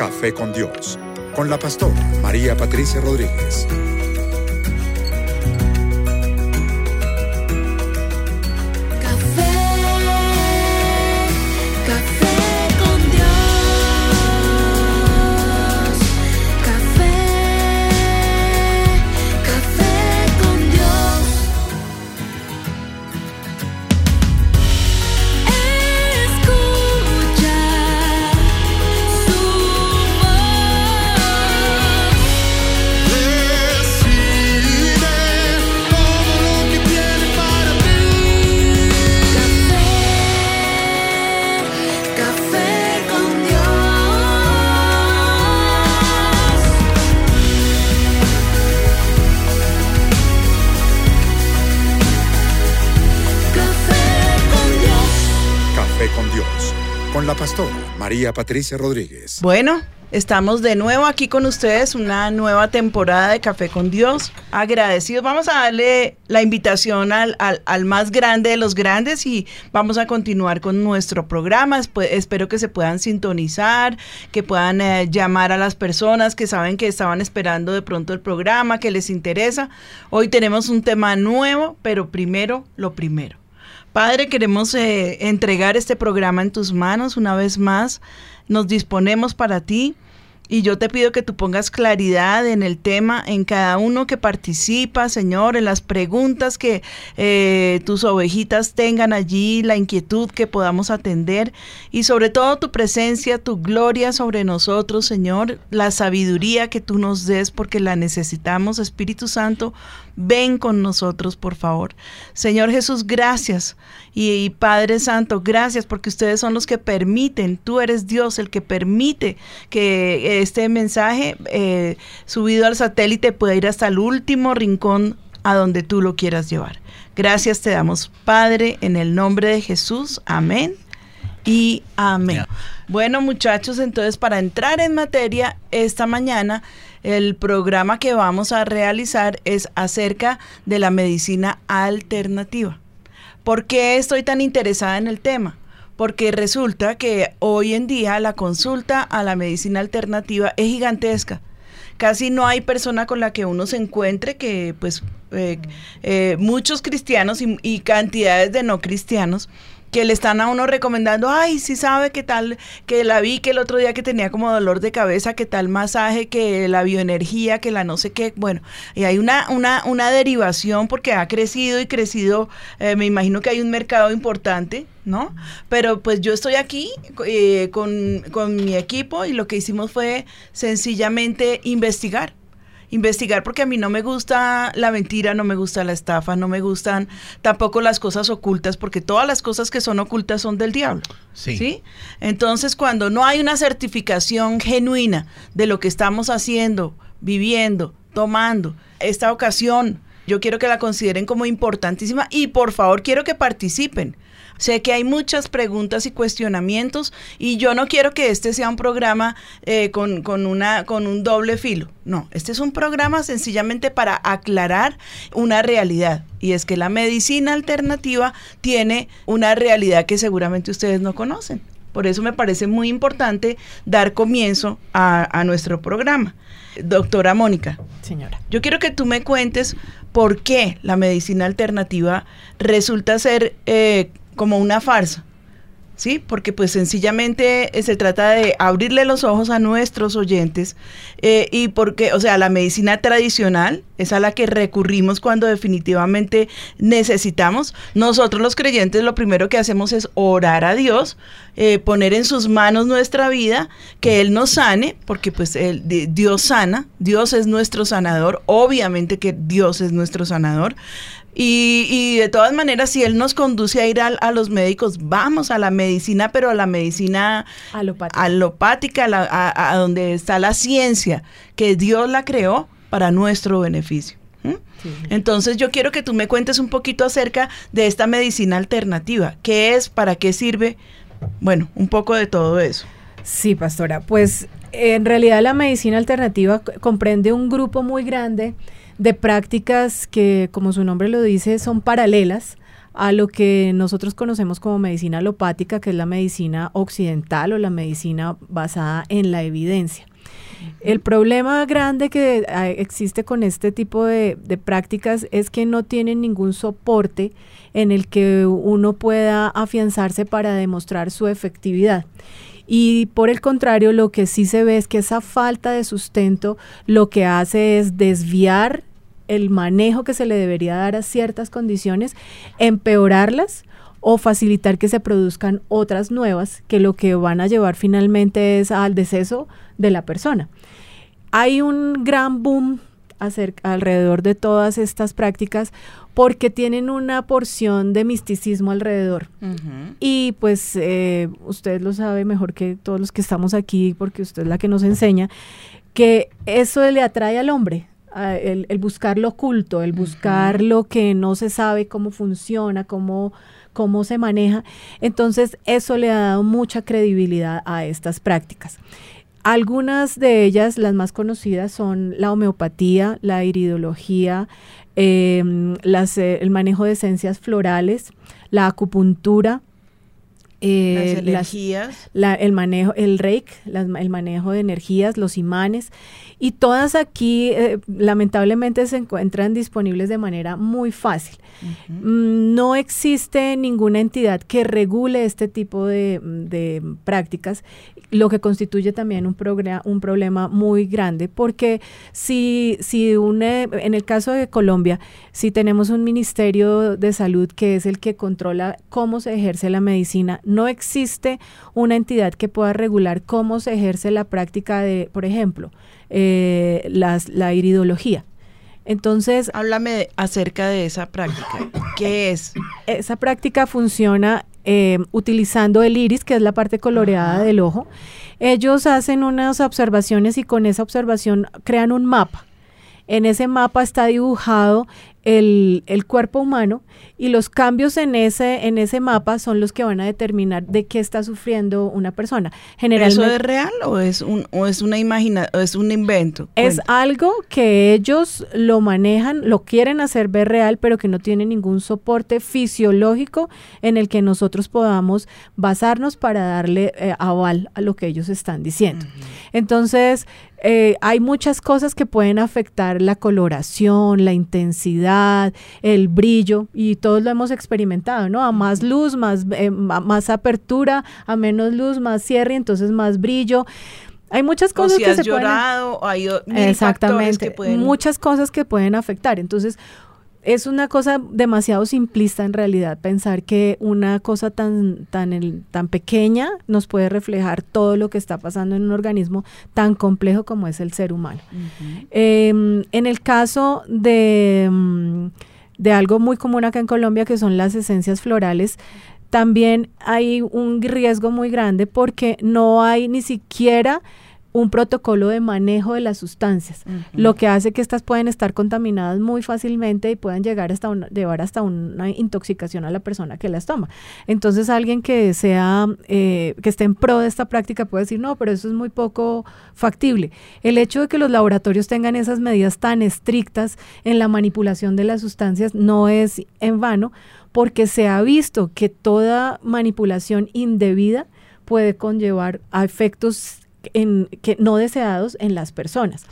Café con Dios, con la pastora María Patricia Rodríguez. María Patricia Rodríguez. Bueno, estamos de nuevo aquí con ustedes, una nueva temporada de Café con Dios. Agradecidos, vamos a darle la invitación al, al, más grande de los grandes y vamos a continuar con nuestro programa. espero que se puedan sintonizar, que puedan eh, llamar a las personas que saben que estaban esperando de pronto el programa, que les interesa. Hoy tenemos un tema nuevo, pero primero lo primero. Padre, queremos eh, entregar este programa en tus manos una vez más. Nos disponemos para ti. Y yo te pido que tú pongas claridad en el tema, en cada uno que participa, Señor, en las preguntas que eh, tus ovejitas tengan allí, la inquietud que podamos atender y sobre todo tu presencia, tu gloria sobre nosotros, Señor, la sabiduría que tú nos des porque la necesitamos, Espíritu Santo, ven con nosotros, por favor. Señor Jesús, gracias. Y, Padre Santo, gracias porque ustedes son los que permiten, tú eres Dios el que permite que este mensaje eh, subido al satélite pueda ir hasta el último rincón a donde tú lo quieras llevar. Gracias te damos, Padre, en el nombre de Jesús. Amén y amén. Bueno, muchachos, entonces para entrar en materia esta mañana, el programa que vamos a realizar es acerca de la medicina alternativa. ¿Por qué estoy tan interesada en el tema? Porque resulta que hoy en día la consulta a la medicina alternativa es gigantesca. Casi no hay persona con la que uno se encuentre que, pues, eh, eh, muchos cristianos y cantidades de no cristianos que le están a uno recomendando, ay, sí sabe qué tal, que la vi que el otro día que tenía como dolor de cabeza, que tal masaje, que la bioenergía, que la no sé qué, bueno, y hay una, una, una derivación porque ha crecido y crecido, eh, me imagino que hay un mercado importante, ¿no? Pero pues yo estoy aquí eh, con, con mi equipo y lo que hicimos fue sencillamente investigar investigar porque a mí no me gusta la mentira, no me gusta la estafa, no me gustan tampoco las cosas ocultas, porque todas las cosas que son ocultas son del diablo. Sí. Entonces, cuando no hay una certificación genuina de lo que estamos haciendo, viviendo, tomando, esta ocasión, yo quiero que la consideren como importantísima y por favor quiero que participen. Sé que hay muchas preguntas y cuestionamientos y yo no quiero que este sea un programa eh, con, una, con un doble filo. No, este es un programa sencillamente para aclarar una realidad y es que la medicina alternativa tiene una realidad que seguramente ustedes no conocen. Por eso me parece muy importante dar comienzo a, nuestro programa. Doctora Mónica. Señora. Yo quiero que tú me cuentes por qué la medicina alternativa resulta ser eh, como una farsa. ¿sí? Porque pues sencillamente eh, se trata de abrirle los ojos a nuestros oyentes eh, y porque, o sea, la medicina tradicional es a la que recurrimos cuando definitivamente necesitamos. Nosotros los creyentes lo primero que hacemos es orar a Dios, eh, poner en sus manos nuestra vida, que Él nos sane, porque pues Dios sana, Dios es nuestro sanador, obviamente que Dios es nuestro sanador. Y, de todas maneras, si él nos conduce a ir a, los médicos, vamos a la medicina, pero a la medicina alopática, a, donde está la ciencia, que Dios la creó para nuestro beneficio. Entonces yo quiero que tú me cuentes un poquito acerca de esta medicina alternativa. ¿Qué es? ¿Para qué sirve? Bueno, un poco de todo eso. Sí, pastora. Pues en realidad la medicina alternativa comprende un grupo muy grande de prácticas que, como su nombre lo dice, son paralelas a lo que nosotros conocemos como medicina alopática, que es la medicina occidental o la medicina basada en la evidencia. El problema grande que existe con este tipo de, prácticas es que no tienen ningún soporte en el que uno pueda afianzarse para demostrar su efectividad. Y por el contrario, lo que sí se ve es que esa falta de sustento lo que hace es desviar el manejo que se le debería dar a ciertas condiciones, empeorarlas o facilitar que se produzcan otras nuevas que lo que van a llevar finalmente es al deceso de la persona. Hay un gran boom alrededor de todas estas prácticas porque tienen una porción de misticismo alrededor. Y pues eh, usted lo sabe mejor que todos los que estamos aquí, porque usted es la que nos enseña, que eso le atrae al hombre. El, buscar lo oculto, el buscar lo que no se sabe cómo funciona, cómo, cómo se maneja. Entonces, eso le ha dado mucha credibilidad a estas prácticas. Algunas de ellas, las más conocidas, son la homeopatía, la iridología, em, eh, el manejo de esencias florales, la acupuntura, eh, las energías. el manejo, el reiki, el manejo de energías, los imanes. Y todas aquí, eh, lamentablemente, se encuentran disponibles de manera muy fácil. Mm, no existe ninguna entidad que regule este tipo de, de prácticas lo que constituye también un, un problema muy grande, porque si, si une, en el caso de Colombia, si tenemos un Ministerio de Salud que es el que controla cómo se ejerce la medicina, no existe una entidad que pueda regular cómo se ejerce la práctica de, por ejemplo, eh, las, la iridología. Entonces, háblame acerca de esa práctica. ¿Qué es? Esa práctica funciona eh, utilizando el iris, que es la parte coloreada del ojo. Ellos hacen unas observaciones y con esa observación crean un mapa. En ese mapa está dibujado el, el, cuerpo humano y los cambios en ese, en ese mapa son los que van a determinar de qué está sufriendo una persona. Generalmente, ¿Eso es real o es, un, o es una imagina, o es un invento? Es algo que ellos lo manejan, lo quieren hacer ver real, pero que no tiene ningún soporte fisiológico en el que nosotros podamos basarnos para darle eh, aval a lo que ellos están diciendo. Entonces, eh, hay muchas cosas que pueden afectar la coloración, la intensidad, el brillo, y todos lo hemos experimentado, ¿no? A más luz, más, eh, más apertura, a menos luz, más cierre, entonces más brillo. Hay muchas cosas que se llorado, pueden... hay exactamente, muchas cosas que pueden afectar. Entonces, es una cosa demasiado simplista en realidad pensar que una cosa tan, tan, tan pequeña nos puede reflejar todo lo que está pasando en un organismo tan complejo como es el ser humano. Em, en el caso de, mm, de algo muy común acá en Colombia, que son las esencias florales, también hay un riesgo muy grande porque no hay ni siquiera un protocolo de manejo de las sustancias, lo que hace que estas pueden estar contaminadas muy fácilmente y puedan llegar hasta llevar hasta una intoxicación a la persona que las toma. Entonces alguien que sea, eh, que esté en pro de esta práctica puede decir, no, pero eso es muy poco factible. El hecho de que los laboratorios tengan esas medidas tan estrictas en la manipulación de las sustancias no es en vano, porque se ha visto que toda manipulación indebida puede conllevar a efectos en, que no deseados en las personas.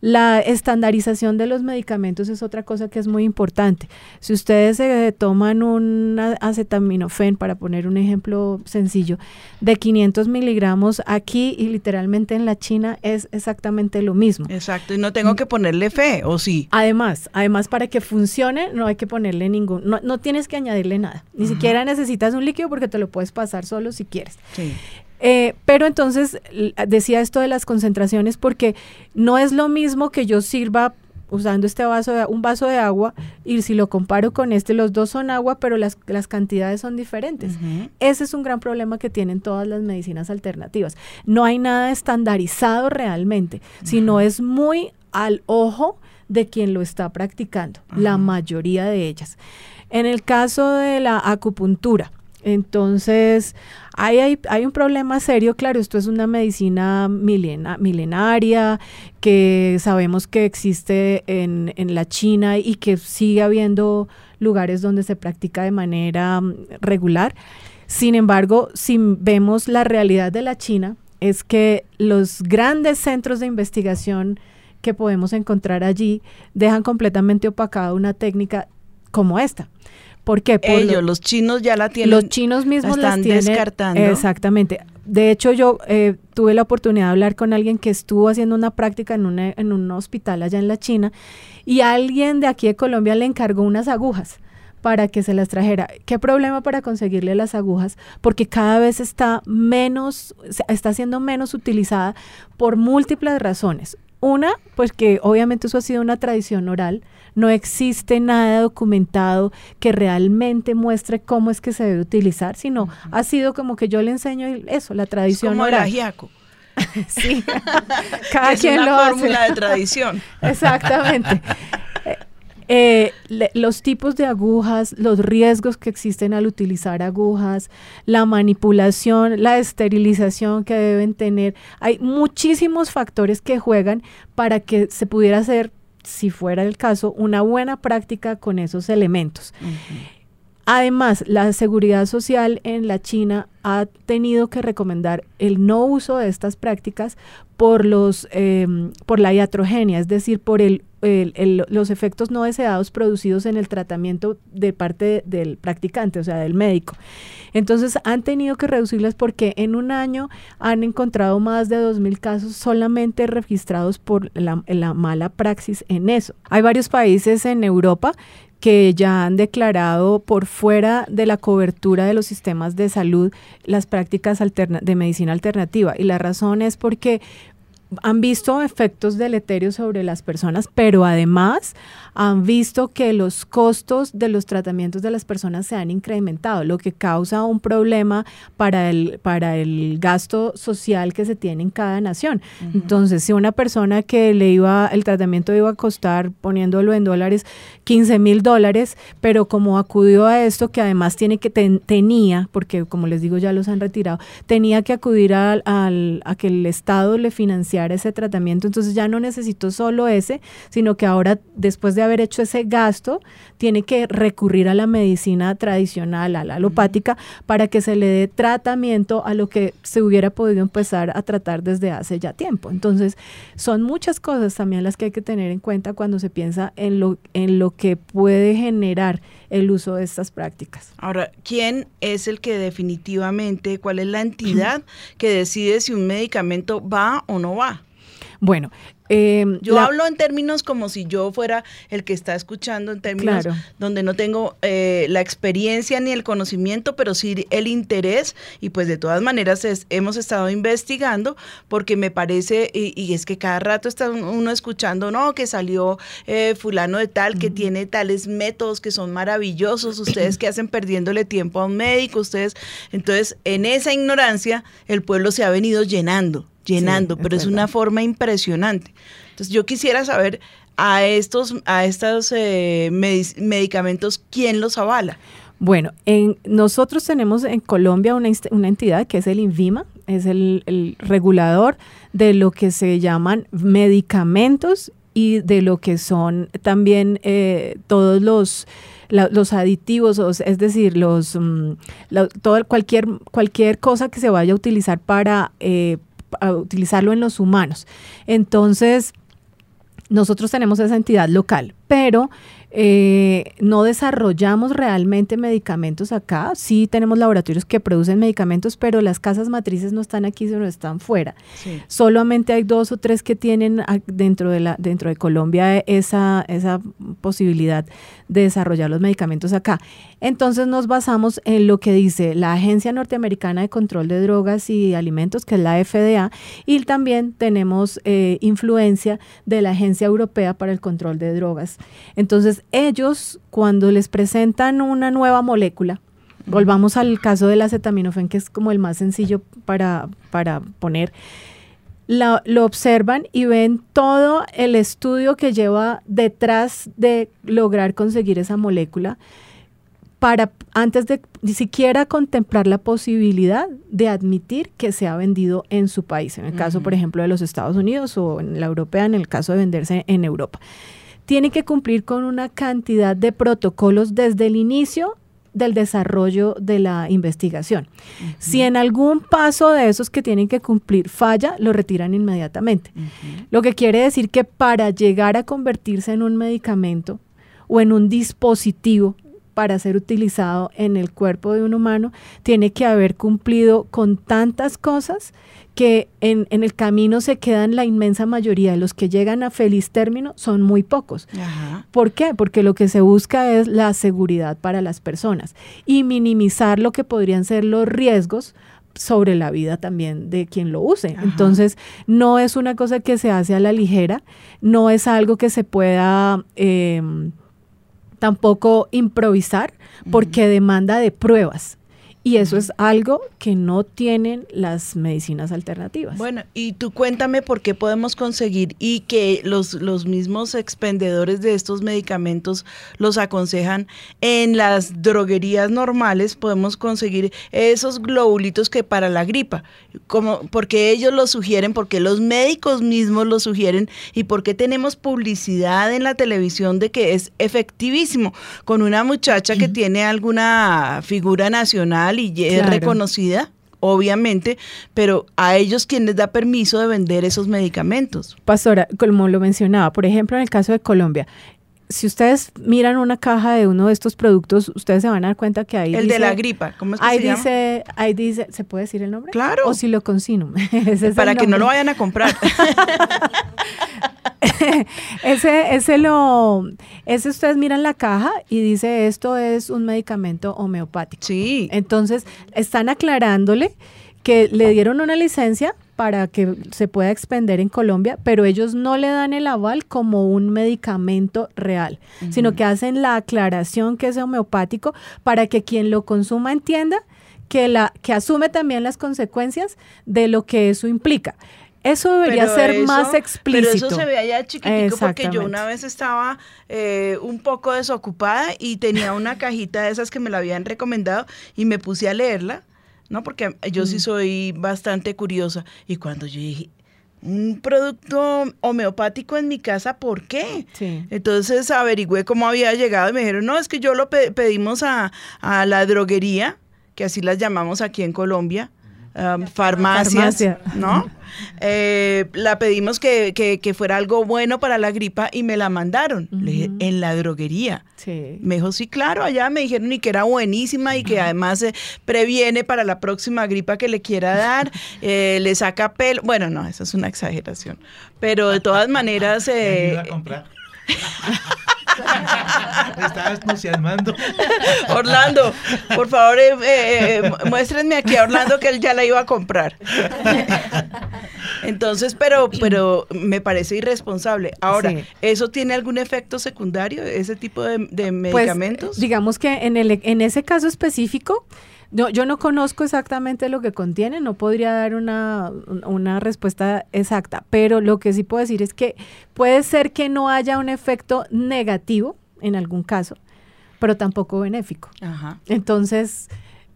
La estandarización de los medicamentos es otra cosa que es muy importante. Si ustedes toman un acetaminofén, para poner un ejemplo sencillo, de 500 miligramos aquí y literalmente en la China es exactamente lo mismo. Exacto, y no tengo que ponerle fe, ¿o sí? Además, además para que funcione no hay que ponerle ningún, no, tienes que añadirle nada. Ni siquiera necesitas un líquido porque te lo puedes pasar solo si quieres. Sí. Eh, pero entonces decía esto de las concentraciones porque no es lo mismo que yo sirva usando este vaso de, un vaso de agua y si lo comparo con este, los dos son agua, pero las, las cantidades son diferentes. Ese es un gran problema que tienen todas las medicinas alternativas. No hay nada estandarizado realmente, sino es muy al ojo de quien lo está practicando, la mayoría de ellas. En el caso de la acupuntura, Entonces, hay, hay, un problema serio, claro, esto es una medicina milenaria que sabemos que existe en, en, la China y que sigue habiendo lugares donde se practica de manera mm, regular. Sin embargo, si vemos la realidad de la China, es que los grandes centros de investigación que podemos encontrar allí dejan completamente opacada una técnica como esta. ¿Por qué? Por Ellos, los chinos ya la tienen. Los chinos mismos la están descartando. Exactamente. De hecho, yo eh, tuve la oportunidad de hablar con alguien que estuvo haciendo una práctica en, en un hospital allá en la China y alguien de aquí de Colombia le encargó unas agujas para que se las trajera. ¿Qué problema para conseguirle las agujas? Porque cada vez está menos, está siendo menos utilizada por múltiples razones. Una, pues que obviamente eso ha sido una tradición oral, no existe nada documentado que realmente muestre cómo es que se debe utilizar, sino ha sido como que yo le enseño eso, la tradición como oral. sí, cada es quien una lo fórmula hace. de tradición. Exactamente. Eh, le, los tipos de agujas, los riesgos que existen al utilizar agujas, la manipulación, la esterilización que deben tener. Hay muchísimos factores que juegan para que se pudiera hacer, si fuera el caso, una buena práctica con esos elementos. Además, la seguridad social en la China ha tenido que recomendar el no uso de estas prácticas por, los, eh, por la iatrogenia, es decir, por el, los efectos no deseados producidos en el tratamiento de parte de, del practicante, o sea, del médico. Entonces, han tenido que reducirlas porque en un año han encontrado más de 2.000 casos solamente registrados por la mala praxis en eso. Hay varios países en Europa que ya han declarado por fuera de la cobertura de los sistemas de salud las prácticas de medicina alternativa. Y la razón es porque han visto efectos deleterios sobre las personas, pero además han visto que los costos de los tratamientos de las personas se han incrementado, lo que causa un problema para el, para el gasto social que se tiene en cada nación. Uh -huh. Entonces, si una persona que le iba, el tratamiento iba a costar, poniéndolo en dólares, 15 mil dólares, pero como acudió a esto, que además tiene que ten, tenía, porque como les digo, ya los han retirado, tenía que acudir al, al, a que el Estado le financiara ese tratamiento, entonces ya no necesitó solo ese, sino que ahora, después de haber hecho ese gasto, tiene que recurrir a la medicina tradicional, a la alopática, para que se le dé tratamiento a lo que se hubiera podido empezar a tratar desde hace ya tiempo. Entonces, son muchas cosas también las que hay que tener en cuenta cuando se piensa en lo, en lo que puede generar el uso de estas prácticas. Ahora, ¿quién es el que definitivamente, cuál es la entidad que decide si un medicamento va o no va? Bueno, eh, yo la, hablo en términos como si yo fuera el que está escuchando, en términos claro. donde no tengo eh, la experiencia ni el conocimiento, pero sí el interés y pues de todas maneras es, hemos estado investigando porque me parece, y, y, es que cada rato está uno escuchando, no, que salió eh, fulano de tal, uh -huh. que tiene tales métodos que son maravillosos, ustedes que hacen perdiéndole tiempo a un médico, ustedes, entonces en esa ignorancia el pueblo se ha venido llenando llenando, sí, pero es, es una forma impresionante. Entonces yo quisiera saber a estos, a estos eh, medic medicamentos, ¿quién los avala? Bueno, en, nosotros tenemos en Colombia una, una entidad que es el INVIMA, es el, el, regulador de lo que se llaman medicamentos y de lo que son también eh, todos los la, los aditivos, es decir, los la, todo, cualquier, cualquier cosa que se vaya a utilizar para eh, utilizarlo en los humanos. Entonces, nosotros tenemos esa entidad local, pero eh, no desarrollamos realmente medicamentos acá. Sí tenemos laboratorios que producen medicamentos, pero las casas matrices no están aquí, sino están fuera. Sí. Solamente hay dos o tres que tienen dentro de, la, dentro de Colombia esa, esa posibilidad de desarrollar los medicamentos acá. Entonces nos basamos en lo que dice la Agencia Norteamericana de Control de Drogas y Alimentos, que es la FDA, y también tenemos eh, influencia de la Agencia Europea para el Control de Drogas. Entonces ellos, cuando les presentan una nueva molécula, volvamos al caso del acetaminofén, que es como el más sencillo para, para poner, la, lo observan y ven todo el estudio que lleva detrás de lograr conseguir esa molécula para antes de ni siquiera contemplar la posibilidad de admitir que se ha vendido en su país, en el caso, por ejemplo, de los Estados Unidos o en la europea, en el caso de venderse en Europa. Tiene que cumplir con una cantidad de protocolos desde el inicio del desarrollo de la investigación. Si en algún paso de esos que tienen que cumplir falla, lo retiran inmediatamente. Lo que quiere decir que para llegar a convertirse en un medicamento o en un dispositivo para ser utilizado en el cuerpo de un humano, tiene que haber cumplido con tantas cosas que en, el camino se quedan la inmensa mayoría de los que llegan a feliz término son muy pocos. ¿Por qué? Porque lo que se busca es la seguridad para las personas y minimizar lo que podrían ser los riesgos sobre la vida también de quien lo use. Entonces, no es una cosa que se hace a la ligera, no es algo que se pueda... Em, tampoco improvisar porque demanda de pruebas. Y eso es algo que no tienen las medicinas alternativas. Bueno, y tú cuéntame por qué podemos conseguir y que los, los mismos expendedores de estos medicamentos los aconsejan en las droguerías normales, podemos conseguir esos globulitos que para la gripa, como porque ellos lo sugieren, porque los médicos mismos lo sugieren y porque tenemos publicidad en la televisión de que es efectivísimo con una muchacha que tiene alguna figura nacional y es reconocida obviamente, pero a ellos quien les da permiso de vender esos medicamentos. Pastora, como lo mencionaba, por ejemplo, en el caso de Colombia, si ustedes miran una caja de uno de estos productos, ustedes se van a dar cuenta que ahí el de la gripa, ¿cómo es que ahí se dice, Ahí dice, ¿se puede decir el nombre? Claro. O si lo consumo. Para que no lo vayan a comprar. ese, ese lo, ese ustedes miran la caja y dice esto es un medicamento homeopático. Sí. Entonces, están aclarándole que le dieron una licencia para que se pueda expender en Colombia, pero ellos no le dan el aval como un medicamento real, sino que hacen la aclaración que es homeopático para que quien lo consuma entienda que, la, que asume también las consecuencias de lo que eso implica. Eso debería ser más explícito. Pero eso se ve allá chiquitico porque yo una vez estaba eh, un poco desocupada y tenía una cajita de esas que me la habían recomendado y me puse a leerla, ¿no? Porque yo sí mm. soy bastante curiosa. Y cuando yo dije, un producto homeopático en mi casa, ¿por qué? Entonces averigüé cómo había llegado y me dijeron, no, es que yo lo pedimos a, a la droguería, que así las llamamos aquí en Colombia, Um, farmacias, ¿no? Eh, la pedimos que, que, fuera algo bueno para la gripa y me la mandaron en la droguería. Me dijo, sí, claro, allá me dijeron y que era buenísima y que además eh, previene para la próxima gripa que le quiera dar, eh, le saca pelo. Bueno, no, eso es una exageración. Pero de todas maneras... Eh, Estaba entusiasmando. Orlando, por favor, eh, eh, eh, muéstrenme aquí a Orlando que él ya la iba a comprar. Entonces, pero, pero me parece irresponsable. Ahora, ¿eso tiene algún efecto secundario, ese tipo de, pues, medicamentos? digamos que en, el, en ese caso específico, no, yo no conozco exactamente lo que contiene, no podría dar una, una, respuesta exacta, pero lo que sí puedo decir es que puede ser que no haya un efecto negativo en algún caso, pero tampoco benéfico. Ajá. Entonces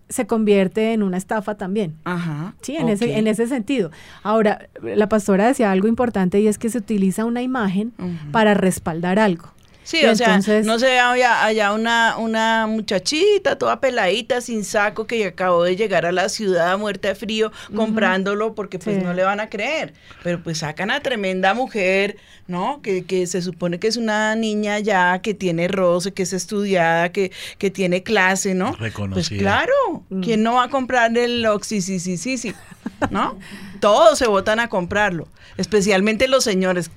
se convierte en una estafa también. Ajá. Sí, en, ese, en ese sentido. Ahora, la pastora decía algo importante y es que se utiliza una imagen para respaldar algo. Sí, o sea, no se ve allá, una, una muchachita toda peladita, sin saco, que acabó de llegar a la ciudad muerta de frío comprándolo porque pues no le van a creer. Pero pues sacan a tremenda mujer, ¿no? Que, que se supone que es una niña ya que tiene roce, que es estudiada, que, que tiene clase, ¿no? Reconocida. Pues claro, mm. ¿quién no va a comprar el sí, ¿No? Todos se votan a comprarlo, especialmente los señores.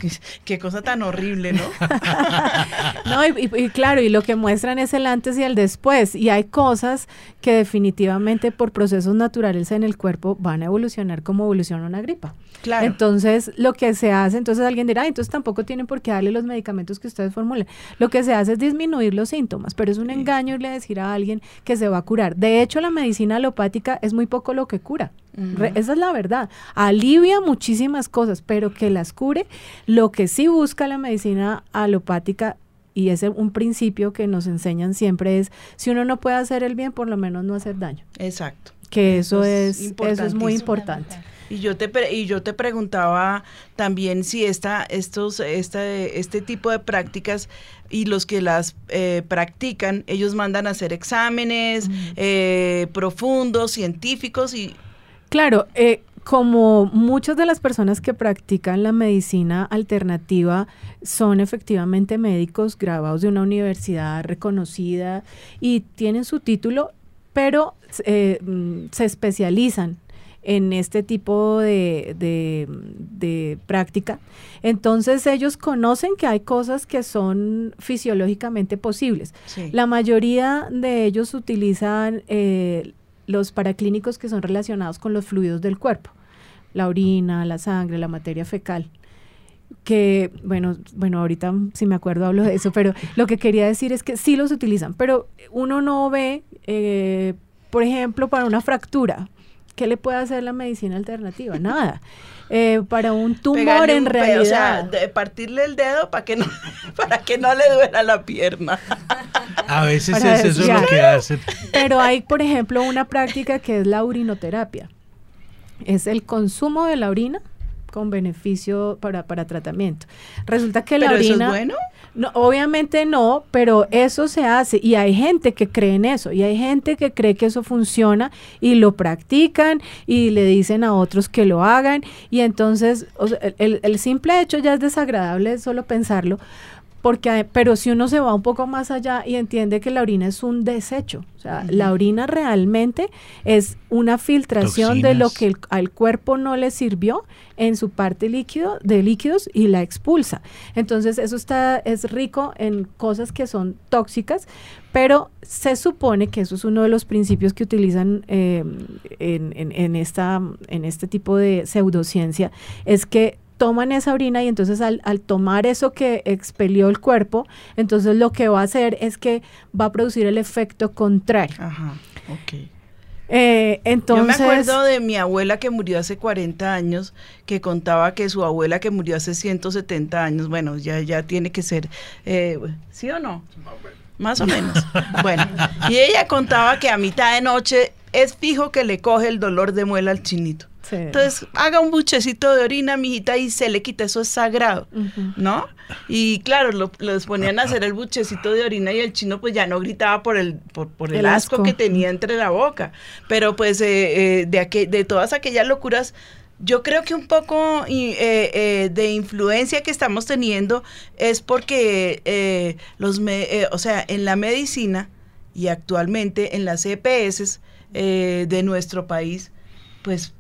Qué, cosa tan horrible, ¿no? no, y, claro, y lo que muestran es el antes y el después. Y hay cosas que definitivamente por procesos naturales en el cuerpo van a evolucionar como evoluciona una gripa. Claro. Entonces, lo que se hace, entonces alguien dirá, entonces tampoco tienen por qué darle los medicamentos que ustedes formulen. Lo que se hace es disminuir los síntomas, pero es un engaño le decir a alguien que se va a curar. De hecho, la medicina alopática es muy poco lo que cura. esa es la verdad. Alivia muchísimas cosas, pero que las cure. Lo que sí busca la medicina alopática y ese un principio que nos enseñan siempre es, si uno no puede hacer el bien, por lo menos no hacer daño. Exacto. Que eso, es, eso es muy importante. Y yo te y yo te preguntaba también si esta estos esta, este tipo de prácticas y los que las eh, practican ellos mandan a hacer exámenes eh, profundos científicos y claro eh, como muchas de las personas que practican la medicina alternativa son efectivamente médicos graduados de una universidad reconocida y tienen su título, pero mm, se especializan en este tipo de, de, práctica. Entonces ellos conocen que hay cosas que son fisiológicamente posibles. La mayoría de ellos utilizan eh, los paraclínicos que son relacionados con los fluidos del cuerpo, la orina, la sangre, la materia fecal que, bueno, bueno, ahorita si me acuerdo hablo de eso, pero lo que quería decir es que sí los utilizan, pero uno no ve, eh, por ejemplo, para una fractura, ¿qué le puede hacer la medicina alternativa? Nada. Eh, para un tumor en realidad. o sea, de partirle el dedo para que no para que no le duela la pierna. A veces es eso lo que hacen. Pero hay, por ejemplo, una práctica que es la urinoterapia. Es el consumo de la orina con beneficio para, para tratamiento. Resulta que la orina... es bueno? No, obviamente no, pero eso se hace y hay gente que cree en eso y hay gente que cree que eso funciona y lo practican y le dicen a otros que lo hagan. Y entonces el, el simple hecho ya es desagradable solo pensarlo porque, pero si uno se va un poco más allá y entiende que la orina es un desecho, o sea, la orina realmente es una filtración de lo que al cuerpo no le sirvió en su parte líquido de líquidos y la expulsa. Entonces eso está es rico en cosas que son tóxicas, pero se supone que eso es uno de los principios que utilizan en, en, esta en este tipo de pseudociencia es que toman esa orina y entonces al, tomar eso que expelió el cuerpo, entonces lo que va a hacer es que va a producir el efecto contrario. Ajá, ok. Eh, entonces, Yo me acuerdo de mi abuela que murió hace 40 años, que contaba que su abuela que murió hace 170 años, bueno, ya, ya tiene que ser, eh, ¿sí o no? Más o menos. bueno, y ella contaba que a mitad de noche es fijo que le coge el dolor de muela al chinito. Entonces, haga un buchecito de orina, mijita, y se le quita, eso es sagrado, ¿no? Y claro, lo, los ponían a hacer el buchecito de orina y el chino pues ya no gritaba por el, por, el, asco. que tenía entre la boca. Pero pues eh, eh, de, de todas aquellas locuras, yo creo que un poco eh, de influencia que estamos teniendo es porque los, o sea, en la medicina y actualmente en las EPS de nuestro país, pues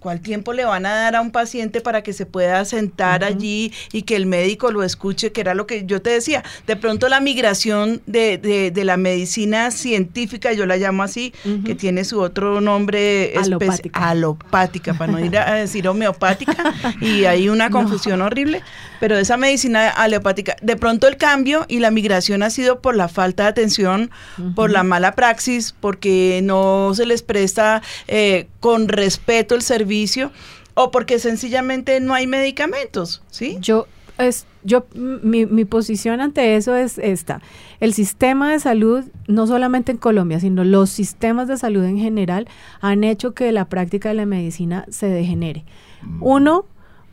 ¿Cuál tiempo le van a dar a un paciente para que se pueda sentar allí y que el médico lo escuche? Que era lo que yo te decía. De pronto la migración de, de, la medicina científica, yo la llamo así, que tiene su otro nombre alopática. alopática, para no ir a decir homeopática, y hay una confusión horrible, pero esa medicina alopática, de pronto el cambio y la migración ha sido por la falta de atención, por la mala praxis, porque no se les presta eh, con respeto el servicio o porque sencillamente no hay medicamentos, ¿sí? Yo es yo mi, mi, posición ante eso es esta. El sistema de salud, no solamente en Colombia, sino los sistemas de salud en general, han hecho que la práctica de la medicina se degenere. Mm. Uno,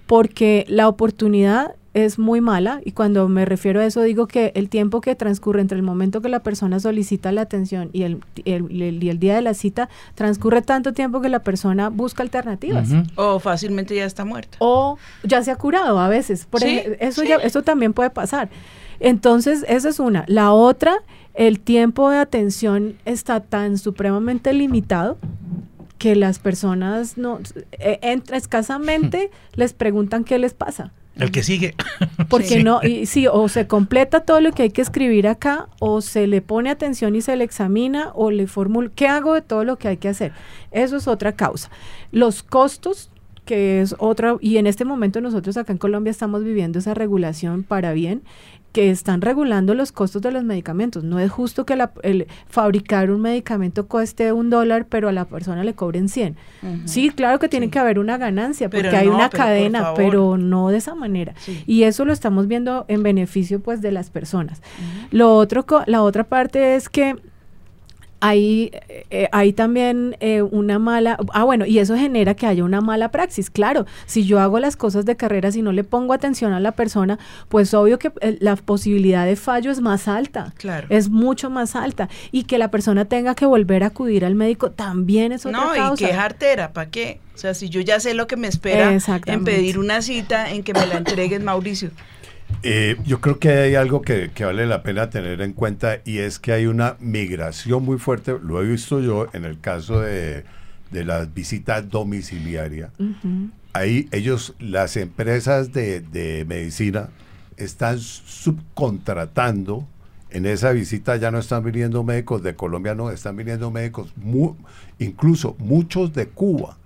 porque la oportunidad es muy mala y cuando me refiero a eso digo que el tiempo que transcurre entre el momento que la persona solicita la atención y el, el, día de la cita transcurre tanto tiempo que la persona busca alternativas. O fácilmente ya está muerta. O ya se ha curado a veces. Por eso, Ya, eso también puede pasar. Entonces, esa es una. La otra, el tiempo de atención está tan supremamente limitado que las personas no eh, entra escasamente les preguntan qué les pasa. El que sigue. Porque no, y sí, o se completa todo lo que hay que escribir acá, o se le pone atención y se le examina, o le formula, ¿qué hago de todo lo que hay que hacer? Eso es otra causa. Los costos que es otra, y en este momento nosotros acá en Colombia estamos viviendo esa regulación para bien, que están regulando los costos de los medicamentos. No es justo que el fabricar un medicamento cueste un dólar, pero a la persona le cobren 100. Sí, claro que tiene que haber una ganancia, porque hay una cadena, pero no de esa manera. Y eso lo estamos viendo en beneficio pues de las personas. Lo otro, la otra parte es que hay, eh, hay también eh, una mala, ah bueno, y eso genera que haya una mala praxis. Claro, si yo hago las cosas de carrera, si no le pongo atención a la persona, pues obvio que eh, la posibilidad de fallo es más alta, claro. es mucho más alta. Y que la persona tenga que volver a acudir al médico también es otra no, y que jartera, ¿para qué? O sea, si yo ya sé lo que me espera en pedir una cita, en que me la entreguen, Mauricio. Eh, yo creo que hay algo que, vale la pena tener en cuenta y es que hay una migración muy fuerte, lo he visto yo en el caso de, de las visitas domiciliarias. Ahí ellos, las empresas de, de, medicina están subcontratando, en esa visita ya no están viniendo médicos de Colombia, no, están viniendo médicos, incluso muchos de Cuba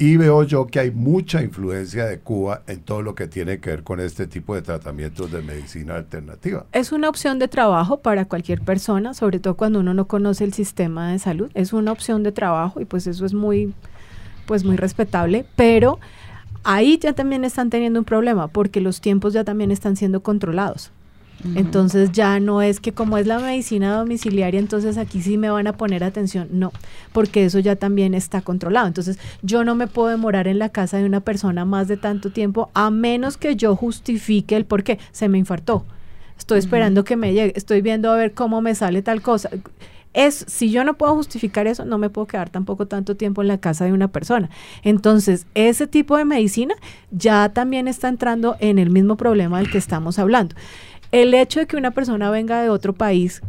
y veo yo que hay mucha influencia de Cuba en todo lo que tiene que ver con este tipo de tratamientos de medicina alternativa. Es una opción de trabajo para cualquier persona, sobre todo cuando uno no conoce el sistema de salud. Es una opción de trabajo y pues eso es muy, pues muy respetable, pero ahí ya también están teniendo un problema porque los tiempos ya también están siendo controlados. Entonces ya no es que como es la medicina domiciliaria, entonces aquí sí me van a poner atención. No, porque eso ya también está controlado. Entonces yo no me puedo demorar en la casa de una persona más de tanto tiempo a menos que yo justifique el por qué. Se me infartó. Estoy esperando que me llegue. Estoy viendo a ver cómo me sale tal cosa. Es, si yo no puedo justificar eso, no me puedo quedar tampoco tanto tiempo en la casa de una persona. Entonces, ese tipo de medicina ya también está entrando en el mismo problema del que estamos hablando. El hecho de que una persona venga de otro país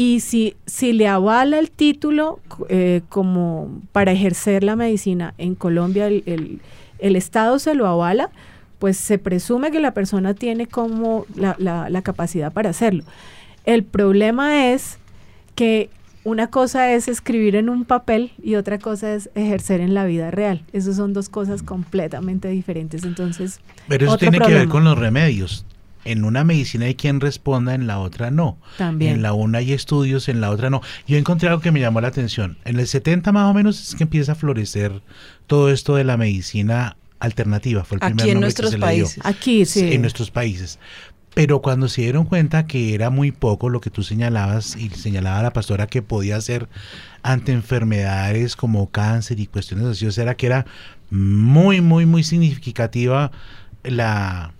y si, si le avala el título eh, como para ejercer la medicina en Colombia, el, Estado se lo avala, pues se presume que la persona tiene como la, la, capacidad para hacerlo. El problema es que una cosa es escribir en un papel y otra cosa es ejercer en la vida real. Esas son dos cosas completamente diferentes. Entonces, pero eso tiene que ver con los remedios en una medicina hay quien responda, en la otra no. También. En la una hay estudios, en la otra no. Yo encontré algo que me llamó la atención. En el 70 más o menos es que empieza a florecer todo esto de la medicina alternativa. Fue el Aquí en nuestros países. Aquí, sí. En nuestros países. Pero cuando se dieron cuenta que era muy poco lo que tú señalabas y señalaba la pastora que podía hacer ante enfermedades como cáncer y cuestiones así, o sea, era que era muy, muy, muy significativa la,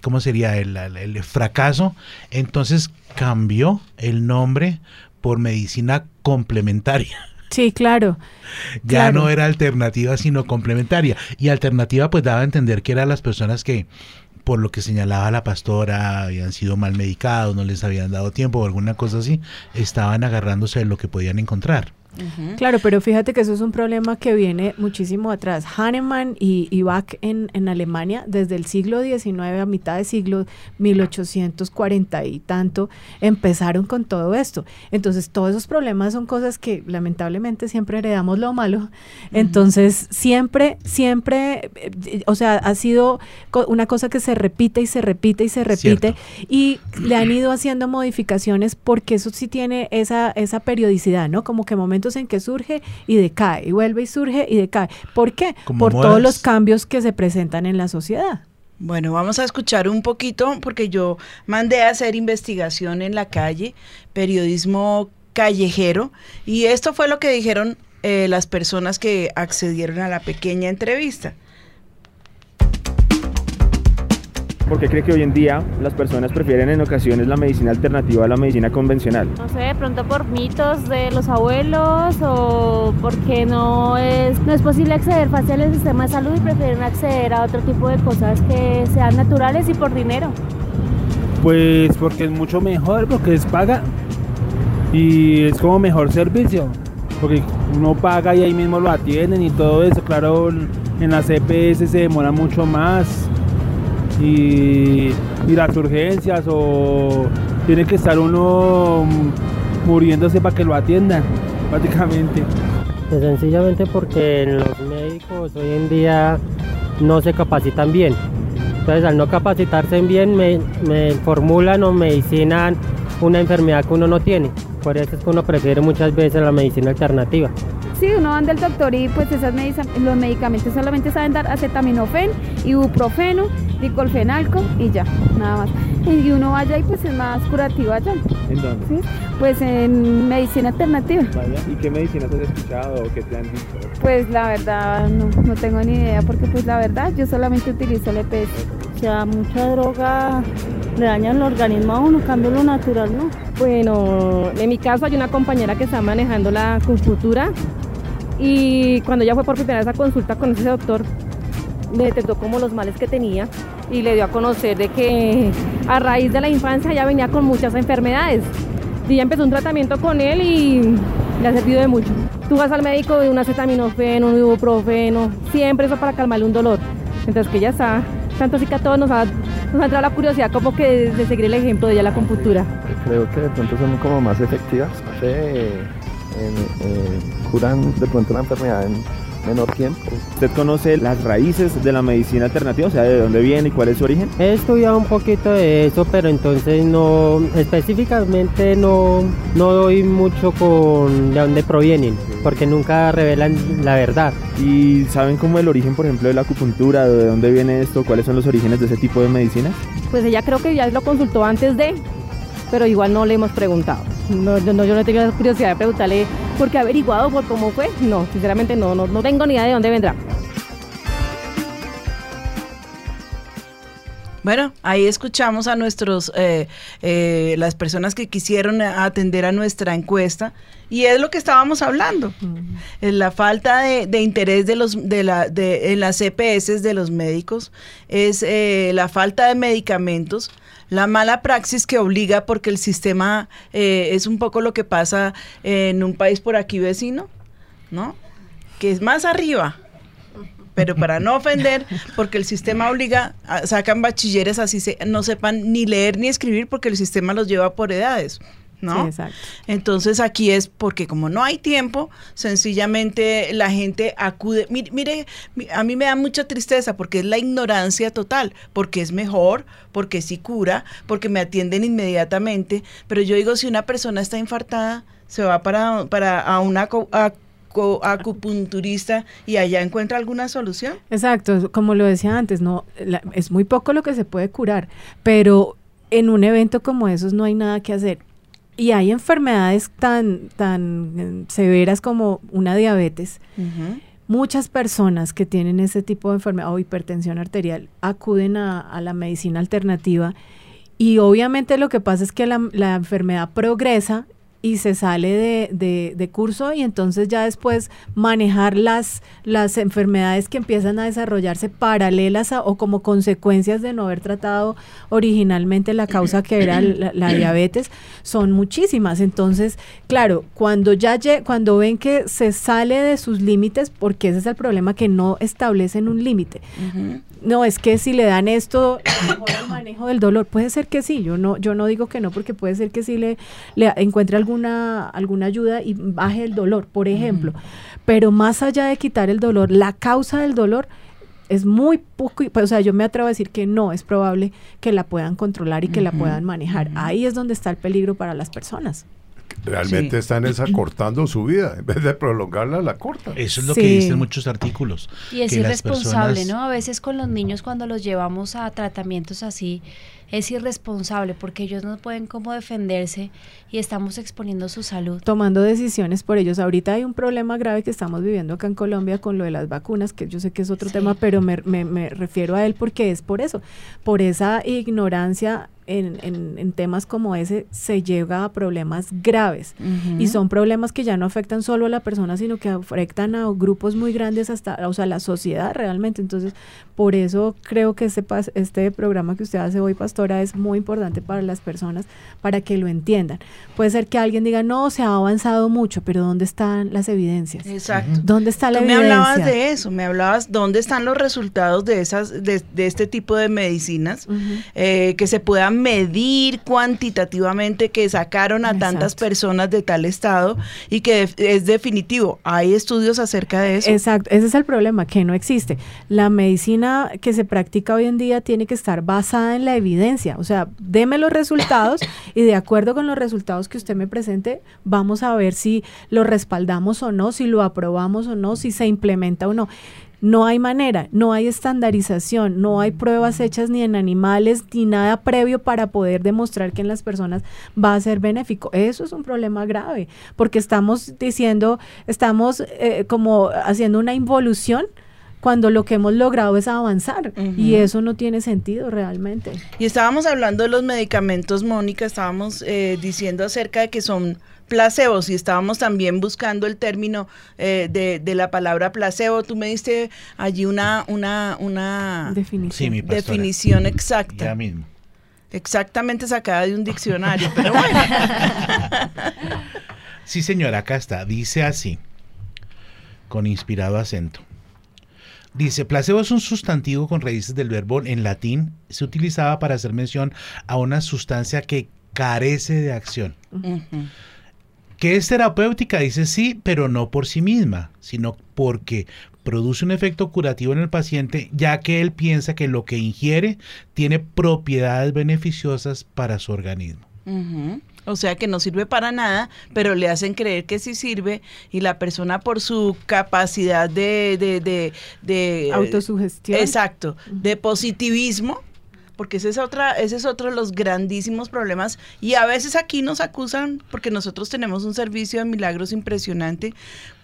¿cómo sería? El, fracaso. Entonces cambió el nombre por medicina complementaria. Sí, claro. Ya no era alternativa, sino complementaria. Y alternativa pues daba a entender que eran las personas que, por lo que señalaba la pastora, habían sido mal medicados, no les habían dado tiempo o alguna cosa así, estaban agarrándose de lo que podían encontrar. Claro, pero fíjate que eso es un problema que viene muchísimo atrás. Hahnemann y, Bach en, en, Alemania, desde el siglo XIX a mitad del siglo 1840 y tanto, empezaron con todo esto. Entonces, todos esos problemas son cosas que lamentablemente siempre heredamos lo malo. Entonces, siempre, siempre, o sea, ha sido una cosa que se repite y se repite y se repite y le han ido haciendo modificaciones porque eso sí tiene esa, esa periodicidad, ¿no? Como que momentos en que surge y decae, y vuelve y surge y decae. ¿Por qué? Por todos los cambios que se presentan en la sociedad. Bueno, vamos a escuchar un poquito porque yo mandé a hacer investigación en la calle, periodismo callejero, y esto fue lo que dijeron eh, las personas que accedieron a la pequeña entrevista. ¿Por qué cree que hoy en día las personas prefieren en ocasiones la medicina alternativa a la medicina convencional? No sé, de pronto por mitos de los abuelos o porque no es, no es posible acceder fácil al sistema de salud y prefieren acceder a otro tipo de cosas que sean naturales y por dinero. Pues porque es mucho mejor, porque es paga y es como mejor servicio, porque uno paga y ahí mismo lo atienden y todo eso, claro, en la CPS se demora mucho más y, las urgencias o tiene que estar uno muriéndose para que lo atiendan, prácticamente. Pues sencillamente porque los médicos hoy en día no se capacitan bien. Entonces al no capacitarse bien me, me formulan o medicinan una enfermedad que uno no tiene. Por eso es que uno prefiere muchas veces la medicina alternativa. Sí, uno anda al doctor y pues esas medica- los medicamentos solamente saben dar acetaminofén, ibuprofeno, dicolfenalco y ya, nada más. Y uno vaya y pues es más curativo allá, ¿En dónde? ¿sí? Pues en medicina alternativa. Vaya, ¿Y qué medicinas has escuchado o qué te han dicho? Pues la verdad no, no tengo ni idea porque pues la verdad yo solamente utilizo el EPS. O sea, mucha droga le daña el organismo a uno, cambio lo natural, ¿no? Bueno, en mi caso hay una compañera que está manejando la acupuntura y cuando ella fue por primera vez a consulta con ese doctor, detectó como los males que tenía y le dio a conocer de que a raíz de la infancia ya venía con muchas enfermedades. Y ya empezó un tratamiento con él y le ha servido de mucho. Tú vas al médico de un acetaminofeno, un ibuprofeno, siempre eso para calmarle un dolor. Entonces que ya está, tanto así que a todos nos ha, nos ha entrado la curiosidad como que de, seguir el ejemplo de ella la acupuntura. Creo que de pronto son como más efectivas. no sé, en- curan de pronto la enfermedad en menor tiempo. ¿Usted conoce las raíces de la medicina alternativa? O sea, ¿de dónde viene y cuál es su origen? He estudiado un poquito de eso, pero entonces no, específicamente no, no doy mucho con de dónde provienen, porque nunca revelan la verdad. ¿Y saben cómo el origen, por ejemplo, de la acupuntura? ¿De dónde viene esto? ¿Cuáles son los orígenes de ese tipo de medicinas? Pues ella creo que ya lo consultó antes de, pero igual no le hemos preguntado. No, yo no, yo no tengo la curiosidad de preguntarle por qué ha averiguado, por cómo fue. No, sinceramente no, no, no tengo ni idea de dónde vendrá. Bueno, ahí escuchamos a nuestros, eh, eh, las personas que quisieron atender a nuestra encuesta y es lo que estábamos hablando, Es la falta de, de interés de los, de la, de, en las EPS de los médicos, es eh, la falta de medicamentos, la mala praxis que obliga porque el sistema eh, es un poco lo que pasa en un país por aquí vecino, ¿no? Que es más arriba, pero para no ofender, porque el sistema obliga, a- sacan bachilleres así se, no sepan ni leer ni escribir porque el sistema los lleva por edades. ¿No? Sí, exacto. Entonces aquí es porque como no hay tiempo, sencillamente la gente acude. Mire, mire, mi- a mí me da mucha tristeza porque es la ignorancia total, porque es mejor, porque sí cura, porque me atienden inmediatamente. Pero yo digo, si una persona está infartada, se va para, para a una acu- acu- acupunturista y allá encuentra alguna solución. Exacto, como lo decía antes, no la- es muy poco lo que se puede curar, pero en un evento como esos no hay nada que hacer. Y hay enfermedades tan tan eh, severas como una diabetes. Muchas personas que tienen ese tipo de enfermedad o hipertensión arterial acuden a, a la medicina alternativa y obviamente lo que pasa es que la, la enfermedad progresa y se sale de, de- de curso y entonces ya después manejar las, las enfermedades que empiezan a desarrollarse paralelas a- o como consecuencias de no haber tratado originalmente la causa que era la, la diabetes son muchísimas. Entonces, claro, cuando ya cuando ven que se sale de sus límites, porque ese es el problema que no establecen un límite. No, es que si le dan esto, mejora el manejo del dolor. Puede ser que sí, yo no, yo no digo que no, porque puede ser que sí le, le encuentre alguna, alguna ayuda y baje el dolor, por ejemplo. Pero más allá de quitar el dolor, la causa del dolor es muy poco, pues, o sea, yo me atrevo a decir que no es probable que la puedan controlar y que la puedan manejar. Ahí es donde está el peligro para las personas. Realmente Sí. están es acortando su vida, en vez de prolongarla, la corta. Eso es lo Sí. que dicen muchos artículos. Y es irresponsable, personas- ¿no? A veces con los niños cuando los llevamos a tratamientos así, es irresponsable porque ellos no pueden como defenderse y estamos exponiendo su salud. tomando decisiones por ellos. Ahorita hay un problema grave que estamos viviendo acá en Colombia con lo de las vacunas, que yo sé que es otro tema, pero me, me- me refiero a él porque es por eso, por esa ignorancia en, en- en temas como ese se llega a problemas graves. Y son problemas que ya no afectan solo a la persona, sino que afectan a grupos muy grandes hasta, o sea, la sociedad realmente. Entonces, por eso creo que este, este programa que usted hace hoy, Pastora, es muy importante para las personas, para que lo entiendan. Puede ser que alguien diga, no, se ha avanzado mucho, pero ¿dónde están las evidencias? Exacto. ¿Dónde está la Tú me evidencia? hablabas de eso, me hablabas dónde están los resultados de esas, de, de este tipo de medicinas eh, que se puedan medir cuantitativamente que sacaron a tantas personas de tal estado y que es definitivo. Hay estudios acerca de eso. Exacto, ese es el problema, que no existe. La medicina que se practica hoy en día tiene que estar basada en la evidencia, o sea, deme los resultados y de acuerdo con los resultados que usted me presente, vamos a ver si lo respaldamos o no, si lo aprobamos o no, si se implementa o no. No hay manera, no hay estandarización, no hay pruebas hechas ni en animales ni nada previo para poder demostrar que en las personas va a ser benéfico. Eso es un problema grave, porque estamos diciendo, estamos eh, como haciendo una involución cuando lo que hemos logrado es avanzar y eso no tiene sentido realmente. Y estábamos hablando de los medicamentos, Mónica, estábamos eh, diciendo acerca de que son placebos y estábamos también buscando el término eh, de, de la palabra placebo. Tú me diste allí una, una, una definición, Sí, mi pastora. definición exacta. Ya mismo. Exactamente sacada de un diccionario, pero bueno. Sí, señora, acá está. Dice así, con inspirado acento. Dice, placebo es un sustantivo con raíces del verbo en latín. Se utilizaba para hacer mención a una sustancia que carece de acción. Que es terapéutica, dice sí, pero no por sí misma, sino porque produce un efecto curativo en el paciente, ya que él piensa que lo que ingiere tiene propiedades beneficiosas para su organismo. O sea que no sirve para nada, pero le hacen creer que sí sirve y la persona por su capacidad de... de, de, de- Autosugestión. Exacto, de positivismo, porque ese es, otra, ese es otro de los grandísimos problemas y a veces aquí nos acusan porque nosotros tenemos un servicio de milagros impresionante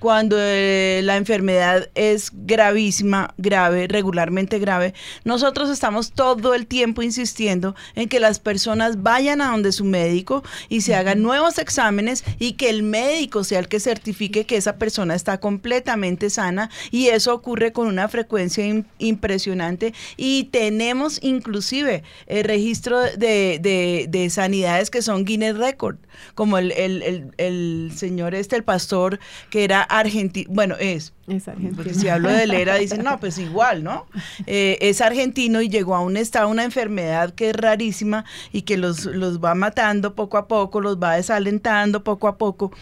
cuando eh, la enfermedad es gravísima, grave, regularmente grave, nosotros estamos todo el tiempo insistiendo en que las personas vayan a donde su médico y se hagan nuevos exámenes y que el médico sea el que certifique que esa persona está completamente sana. Y eso ocurre con una frecuencia im- impresionante. Y tenemos inclusive el registro de, de- de sanidades que son Guinness Record, como el, el- el- el señor este, el pastor que era argentino, bueno, es, Es argentino. porque si hablo de Lera, dicen, no, pues igual, ¿no? Eh, es argentino y llegó a un estado, una enfermedad que es rarísima y que los, los va matando poco a poco, los va desalentando poco a poco.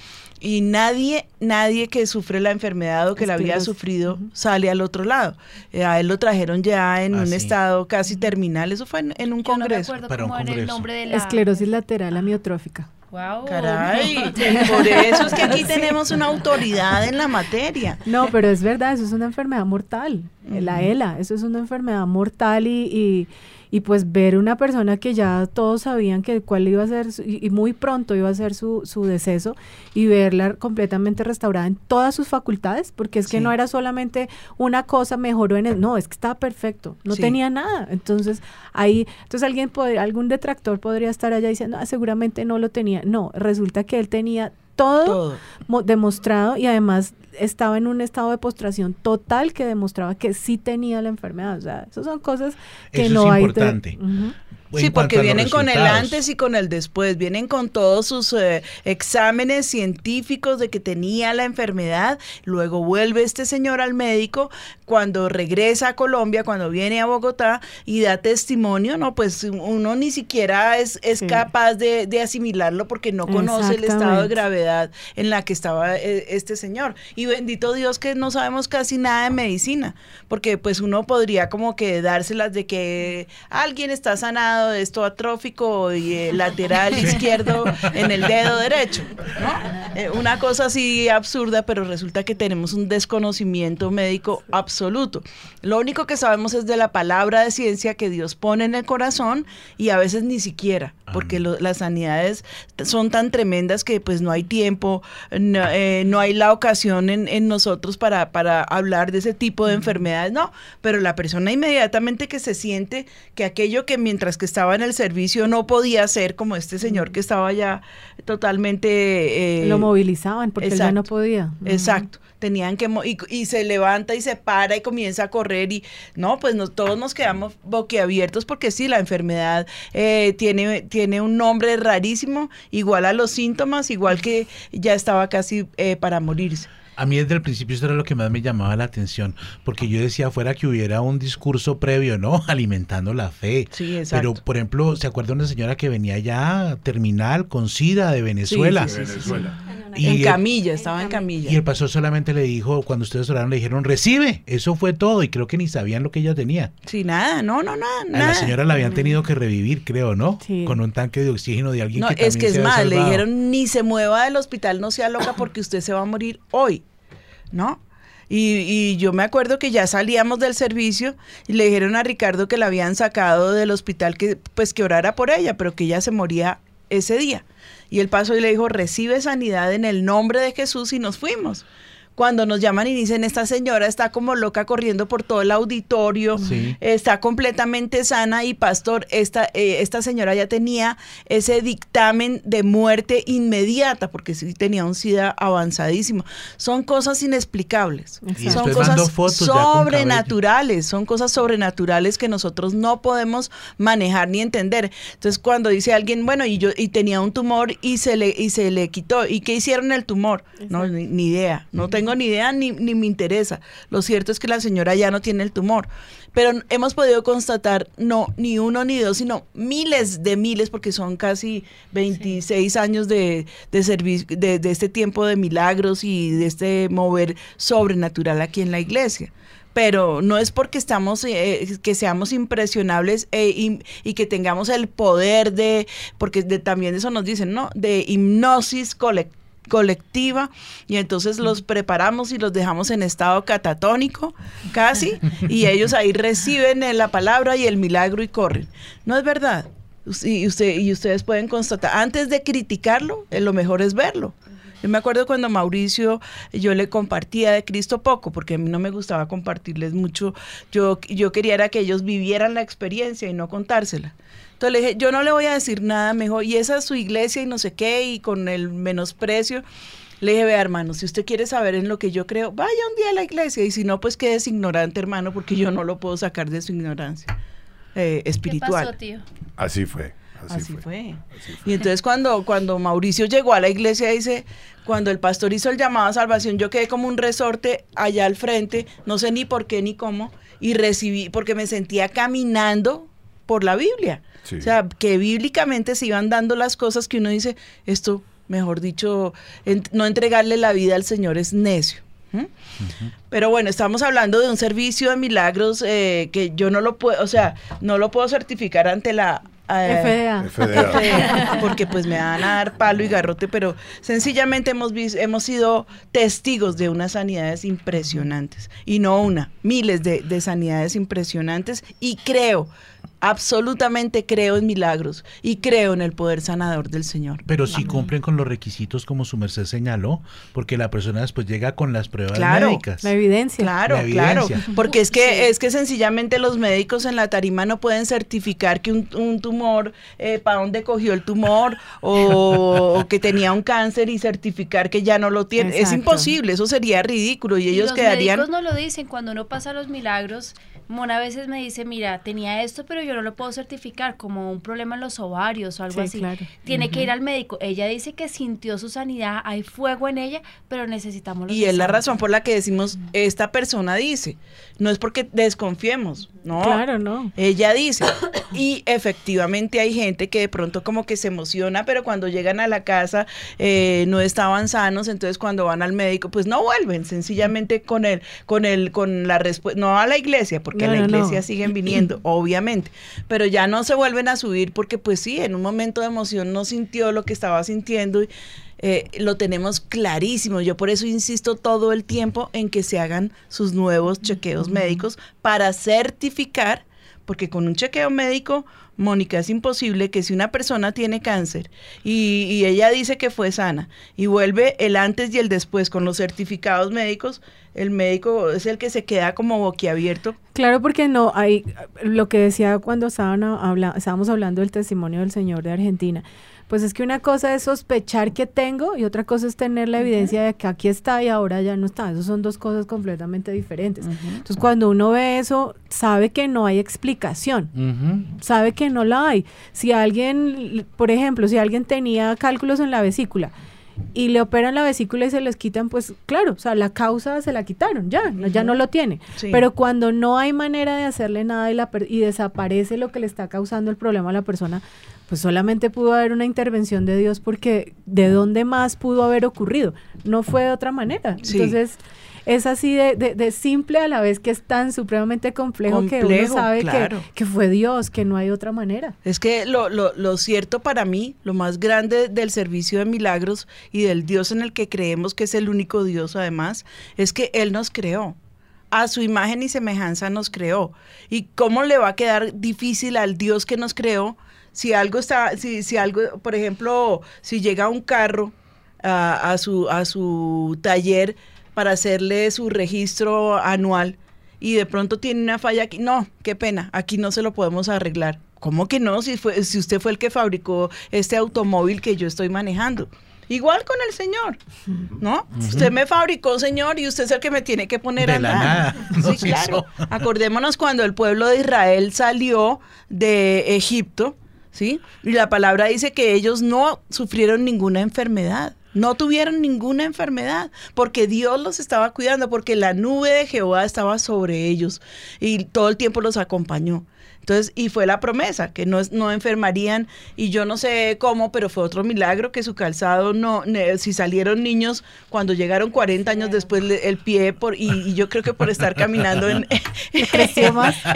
Y nadie, nadie que sufre la enfermedad o que la había sufrido sale al otro lado. Eh, a él lo trajeron ya en Ah, un sí. estado casi terminal. Eso fue en, en un Yo no me congreso. acuerdo Para un cómo era el congreso. nombre de la... Esclerosis lateral amiotrófica. Wow. Caray, por eso es que aquí tenemos una autoridad en la materia. No, pero es verdad, eso es una enfermedad mortal, la ELA, eso es una enfermedad mortal y, y, y pues ver una persona que ya todos sabían que cuál iba a ser, su- y, muy pronto iba a ser su, su deceso, y verla completamente restaurada en todas sus facultades, porque es que Sí. no era solamente una cosa mejoró en el, no, es que estaba perfecto, no Sí. tenía nada, entonces ahí, entonces alguien podría, algún detractor podría estar allá diciendo, ah, seguramente no lo tenía, no, resulta que él tenía todo, Todo. mo- demostrado y además estaba en un estado de postración total que demostraba que sí tenía la enfermedad. O sea, esas son cosas que Eso no es hay. de-. Sí, porque vienen con el antes y con el después, vienen con todos sus eh, exámenes científicos de que tenía la enfermedad, luego vuelve este señor al médico, cuando regresa a Colombia, cuando viene a Bogotá y da testimonio, no, pues uno ni siquiera es, es Sí. capaz de, de asimilarlo porque no conoce el estado de gravedad en la que estaba eh, este señor. Y bendito Dios que no sabemos casi nada de medicina, porque pues uno podría como que dárselas de que alguien está sanado de esto atrófico y eh, lateral izquierdo en el dedo derecho, ¿no? Eh, una cosa así absurda, pero resulta que tenemos un desconocimiento médico absoluto. Lo único que sabemos es de la palabra de ciencia que Dios pone en el corazón y a veces ni siquiera, porque lo- las sanidades son tan tremendas que pues no hay tiempo, no, eh, no hay la ocasión en, en nosotros para, para hablar de ese tipo de enfermedades, no, pero la persona inmediatamente que se siente que aquello que mientras que estaba en el servicio no podía hacer, como este señor que estaba ya totalmente... eh, Lo movilizaban porque él ya no exacto, podía. Exacto. Tenían que y, y se levanta y se para y comienza a correr y no, pues nos, todos nos quedamos boquiabiertos porque sí, la enfermedad eh, tiene, tiene un nombre rarísimo, igual a los síntomas, igual que ya estaba casi eh, para morirse. A mí desde el principio eso era lo que más me llamaba la atención, porque yo decía fuera que hubiera un discurso previo, ¿no? Alimentando la fe. Sí, exacto. Pero, por ejemplo, ¿se acuerda una señora que venía ya terminal con SIDA de Venezuela? Sí, sí, sí, sí, en el- camilla, estaba en camilla. Y el pastor solamente le dijo, cuando ustedes oraron, le dijeron, recibe. Eso fue todo. Y creo que ni sabían lo que ella tenía. Sí, nada, no, no, nada, A nada. la señora la habían tenido que revivir, creo, ¿no? Sí. Con un tanque de oxígeno de alguien No, que es que también es se había más, le dijeron ni se mueva del hospital, no sea loca porque usted se va a morir hoy, ¿no? Y, y yo me acuerdo que ya salíamos del servicio y le dijeron a Ricardo que la habían sacado del hospital, que pues que orara por ella, pero que ella se moría ese día. Y él pasó y le dijo, recibe sanidad en el nombre de Jesús y nos fuimos. Cuando nos llaman y dicen, esta señora está como loca corriendo por todo el auditorio, Sí. está completamente sana y pastor, esta, eh, esta señora ya tenía ese dictamen de muerte inmediata, porque sí tenía un SIDA avanzadísimo. Son cosas inexplicables. Y Son cosas sobrenaturales, son cosas sobrenaturales que nosotros no podemos manejar ni entender. Entonces, cuando dice alguien, bueno, y yo y tenía un tumor y se le y se le quitó, ¿y qué hicieron el tumor? No, ni, ni idea, no tengo ni idea ni, ni me interesa. Lo cierto es que la señora ya no tiene el tumor. Pero hemos podido constatar, no, ni uno ni dos, sino miles de miles, porque son casi 26 años de, de servicio, de, este tiempo de milagros y de este mover sobrenatural aquí en la iglesia pero no es porque estamos eh, que seamos impresionables eh, y, y que tengamos el poder de porque de- también eso nos dicen no de hipnosis colec- colectiva y entonces los preparamos y los dejamos en estado catatónico casi y ellos ahí reciben eh, la palabra y el milagro y corren. No es verdad y, usted, y ustedes pueden constatar antes de criticarlo eh, lo mejor es verlo yo me acuerdo cuando Mauricio, yo le compartía de Cristo poco, porque a mí no me gustaba compartirles mucho. Yo, yo quería era que ellos vivieran la experiencia y no contársela. Entonces le dije, yo no le voy a decir nada mejor, y esa es su iglesia y no sé qué, y con el menosprecio. Le dije, vea hermano, si usted quiere saber en lo que yo creo, vaya un día a la iglesia, y si no, pues quédese ignorante, hermano, porque yo no lo puedo sacar de su ignorancia eh, espiritual. ¿Qué pasó, tío? Así fue. Así, Así fue. fue. Y entonces cuando, cuando Mauricio llegó a la iglesia, dice, cuando el pastor hizo el llamado a salvación, yo quedé como un resorte allá al frente, no sé ni por qué ni cómo, y recibí, porque me sentía caminando por la Biblia. Sí. O sea, que bíblicamente se iban dando las cosas que uno dice, esto, mejor dicho, en- no entregarle la vida al Señor es necio. Pero bueno, estamos hablando de un servicio de milagros eh, que yo no lo puedo, o sea, no lo puedo certificar ante la FDA. FDA. FDA, porque pues me van a dar palo y garrote, pero sencillamente hemos vis- hemos sido testigos de unas sanidades impresionantes y no una, miles de, de sanidades impresionantes y creo, absolutamente creo en milagros y creo en el poder sanador del Señor. Pero si cumplen con los requisitos como su merced señaló, porque la persona después llega con las pruebas Claro. médicas. La evidencia. Claro, La claro, porque es que es que sencillamente los médicos en la tarima no pueden certificar que un, un tumor, eh, para dónde cogió el tumor o, o que tenía un cáncer y certificar que ya no lo tiene. Es imposible, eso sería ridículo y Y ellos los quedarían... médicos no lo dicen cuando uno pasa los milagros. Mona a veces me dice, mira, tenía esto, pero yo no lo puedo certificar como un problema en los ovarios o algo Sí, así. claro. Tiene que ir al médico. Ella dice que sintió su sanidad, hay fuego en ella, pero necesitamos los Y es la razón por la que decimos, esta persona dice, no es porque desconfiemos, no. Claro, no. Ella dice, y efectivamente hay gente que de pronto como que se emociona, pero cuando llegan a la casa eh, no estaban sanos, entonces cuando van al médico, pues no vuelven, sencillamente con el, con el, con la respuesta, no a la iglesia, porque No, a la no, no. iglesia siguen viniendo, obviamente, pero ya no se vuelven a subir porque pues sí, en un momento de emoción no sintió lo que estaba sintiendo. y, eh, lo tenemos clarísimo. Yo por eso insisto todo el tiempo en que se hagan sus nuevos chequeos médicos para certificar, porque con un chequeo médico, Mónica, es imposible que si una persona tiene cáncer y, ella dice que fue sana y vuelve el antes y el después con los certificados médicos, el médico es el que se queda como boquiabierto. Claro, porque no hay lo que decía cuando estaban habla- estábamos hablando del testimonio del Señor de Argentina. Pues es que una cosa es sospechar que tengo y otra cosa es tener la evidencia de que aquí está y ahora ya no está. Esas son dos cosas completamente diferentes. Entonces, cuando uno ve eso, sabe que no hay explicación. Sabe que no la hay. Si alguien, por ejemplo, si alguien tenía cálculos en la vesícula y le operan la vesícula y se les quitan, pues claro, o sea, la causa se la quitaron, ya, no, ya no lo tiene. Sí. Pero cuando no hay manera de hacerle nada y, la per- y desaparece lo que le está causando el problema a la persona, pues solamente pudo haber una intervención de Dios porque de dónde más pudo haber ocurrido, no fue de otra manera. Sí. Entonces, es así de, de- de simple a la vez que es tan supremamente complejo, que uno sabe que- que, fue Dios, que no hay otra manera. Es que lo, lo, lo cierto para mí, lo más grande del servicio de milagros y del Dios en el que creemos que es el único Dios además, es que Él nos creó. A su imagen y semejanza nos creó. ¿Y cómo le va a quedar difícil al Dios que nos creó si algo está, si, si algo, por ejemplo, si llega un carro a, a su, a su taller para hacerle su registro anual y de pronto tiene una falla aquí. No, qué pena, aquí no se lo podemos arreglar. ¿Cómo que no? Si, fue, si usted fue el que fabricó este automóvil que yo estoy manejando. Igual con el Señor, ¿no? Usted me fabricó, Señor, y usted es el que me tiene que poner De a la nada, Sí, claro. hizo. Acordémonos cuando el pueblo de Israel salió de Egipto, ¿sí? Y la palabra dice que ellos no sufrieron ninguna enfermedad. No tuvieron ninguna enfermedad porque Dios los estaba cuidando, porque la nube de Jehová estaba sobre ellos y todo el tiempo los acompañó. Entonces, y fue la promesa, que no, es- no enfermarían, y yo no sé cómo, pero fue otro milagro que su calzado no, ne- si salieron niños, cuando llegaron 40 años después le- el pie, por, y, y yo creo que por estar caminando en,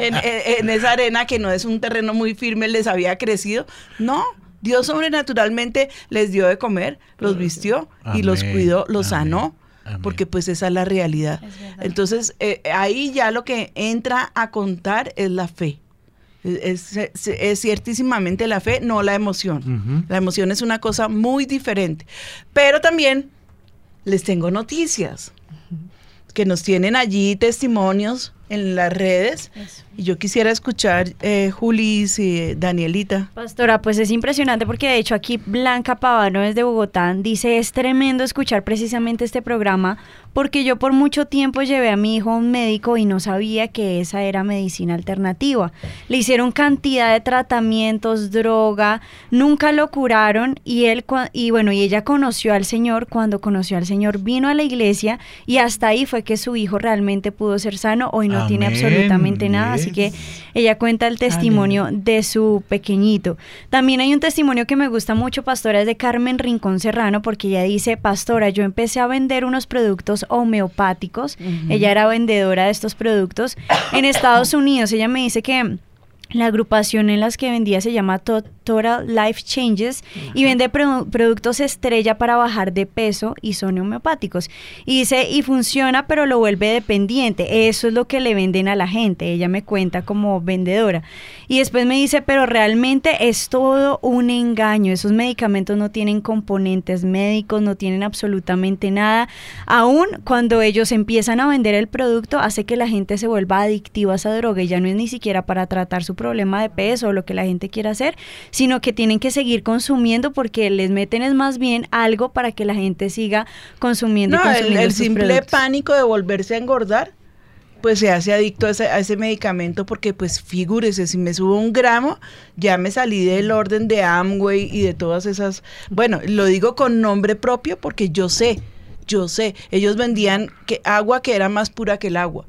en, en- en esa arena que no es un terreno muy firme, les había crecido. No, Dios sobrenaturalmente les dio de comer, los vistió y los cuidó, los amén, sanó. amén. Porque pues esa es la realidad. Entonces, eh, ahí ya lo que entra a contar es la fe. Es, es- es ciertísimamente la fe, no la emoción. La emoción es una cosa muy diferente. Pero también les tengo noticias que nos tienen allí testimonios en las redes. Y yo quisiera escuchar, eh, Julis y Danielita. Pastora, pues es impresionante porque de hecho aquí Blanca Pavano desde Bogotá dice es tremendo escuchar precisamente este programa porque yo por mucho tiempo llevé a mi hijo a un médico y no sabía que esa era medicina alternativa. Le hicieron cantidad de tratamientos, droga, nunca lo curaron y él y bueno, y ella conoció al Señor, cuando conoció al Señor vino a la iglesia y hasta ahí fue que su hijo realmente pudo ser sano, hoy no tiene Amén, absolutamente nada, así que ella cuenta el testimonio de su pequeñito. También hay un testimonio que me gusta mucho, pastora, es de Carmen Rincón Serrano, porque ella dice, pastora, yo empecé a vender unos productos homeopáticos, ella era vendedora de estos productos en Estados Unidos, ella me dice que... La agrupación en las que vendía se llama To- Total Life Changes y vende produ- productos estrella para bajar de peso y son homeopáticos. Y dice, y funciona, pero lo vuelve dependiente. Eso es lo que le venden a la gente. Ella me cuenta como vendedora. Y después me dice, pero realmente es todo un engaño. Esos medicamentos no tienen componentes médicos, no tienen absolutamente nada. Aún cuando ellos empiezan a vender el producto, hace que la gente se vuelva adictiva a esa droga y ya no es ni siquiera para tratar su problema de peso o lo que la gente quiera hacer, sino que tienen que seguir consumiendo porque les meten es más bien algo para que la gente siga consumiendo. No, el, consumiendo el simple productos. pánico de volverse a engordar, pues se hace adicto a ese, a ese medicamento porque pues figúrese, si me subo un gramo, ya me salí del orden de Amway y de todas esas, bueno, lo digo con nombre propio porque yo sé, yo sé, ellos vendían que agua que era más pura que el agua.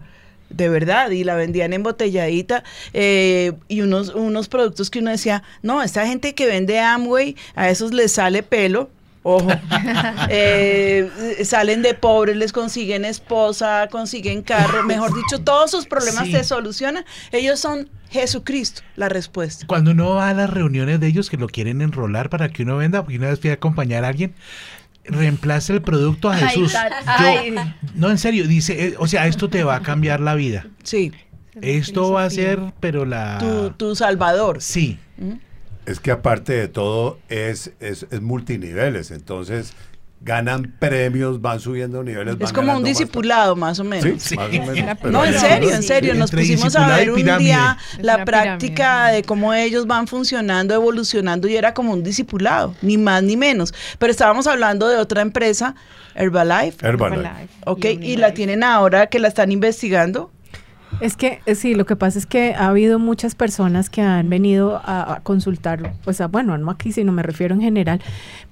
De verdad, y la vendían embotelladita eh, y unos, unos productos que uno decía, no, esta gente que vende Amway, a esos les sale pelo, Ojo, Eh, salen de pobres, les consiguen esposa, consiguen carro, mejor dicho, todos sus problemas Sí. se solucionan. Ellos son Jesucristo, la respuesta. Cuando uno va a las reuniones de ellos que lo quieren enrolar para que uno venda, porque una vez fui a acompañar a alguien, reemplaza el producto a Jesús. Yo- no, en serio, dice, eh, o sea, esto te va a cambiar la vida. Sí. Esto va a ser, pero la... Tu, tu salvador. Sí. Es que aparte de todo es, es, es multiniveles, entonces ganan premios, van subiendo niveles. Es van como un más- discipulado, más o menos. Sí, más o menos, pero No, en serio, en sí, serio. Nos entre pusimos a ver un día Es la práctica de cómo ellos van funcionando, evolucionando y era como un discipulado, ni más ni menos. Pero estábamos hablando de otra empresa, Herbalife. Herbalife. Ok, y la tienen ahora que la están investigando. Es que eh, sí, lo que pasa es que ha habido muchas personas que han venido a, a consultar, pues a, bueno, no aquí, sino me refiero en general,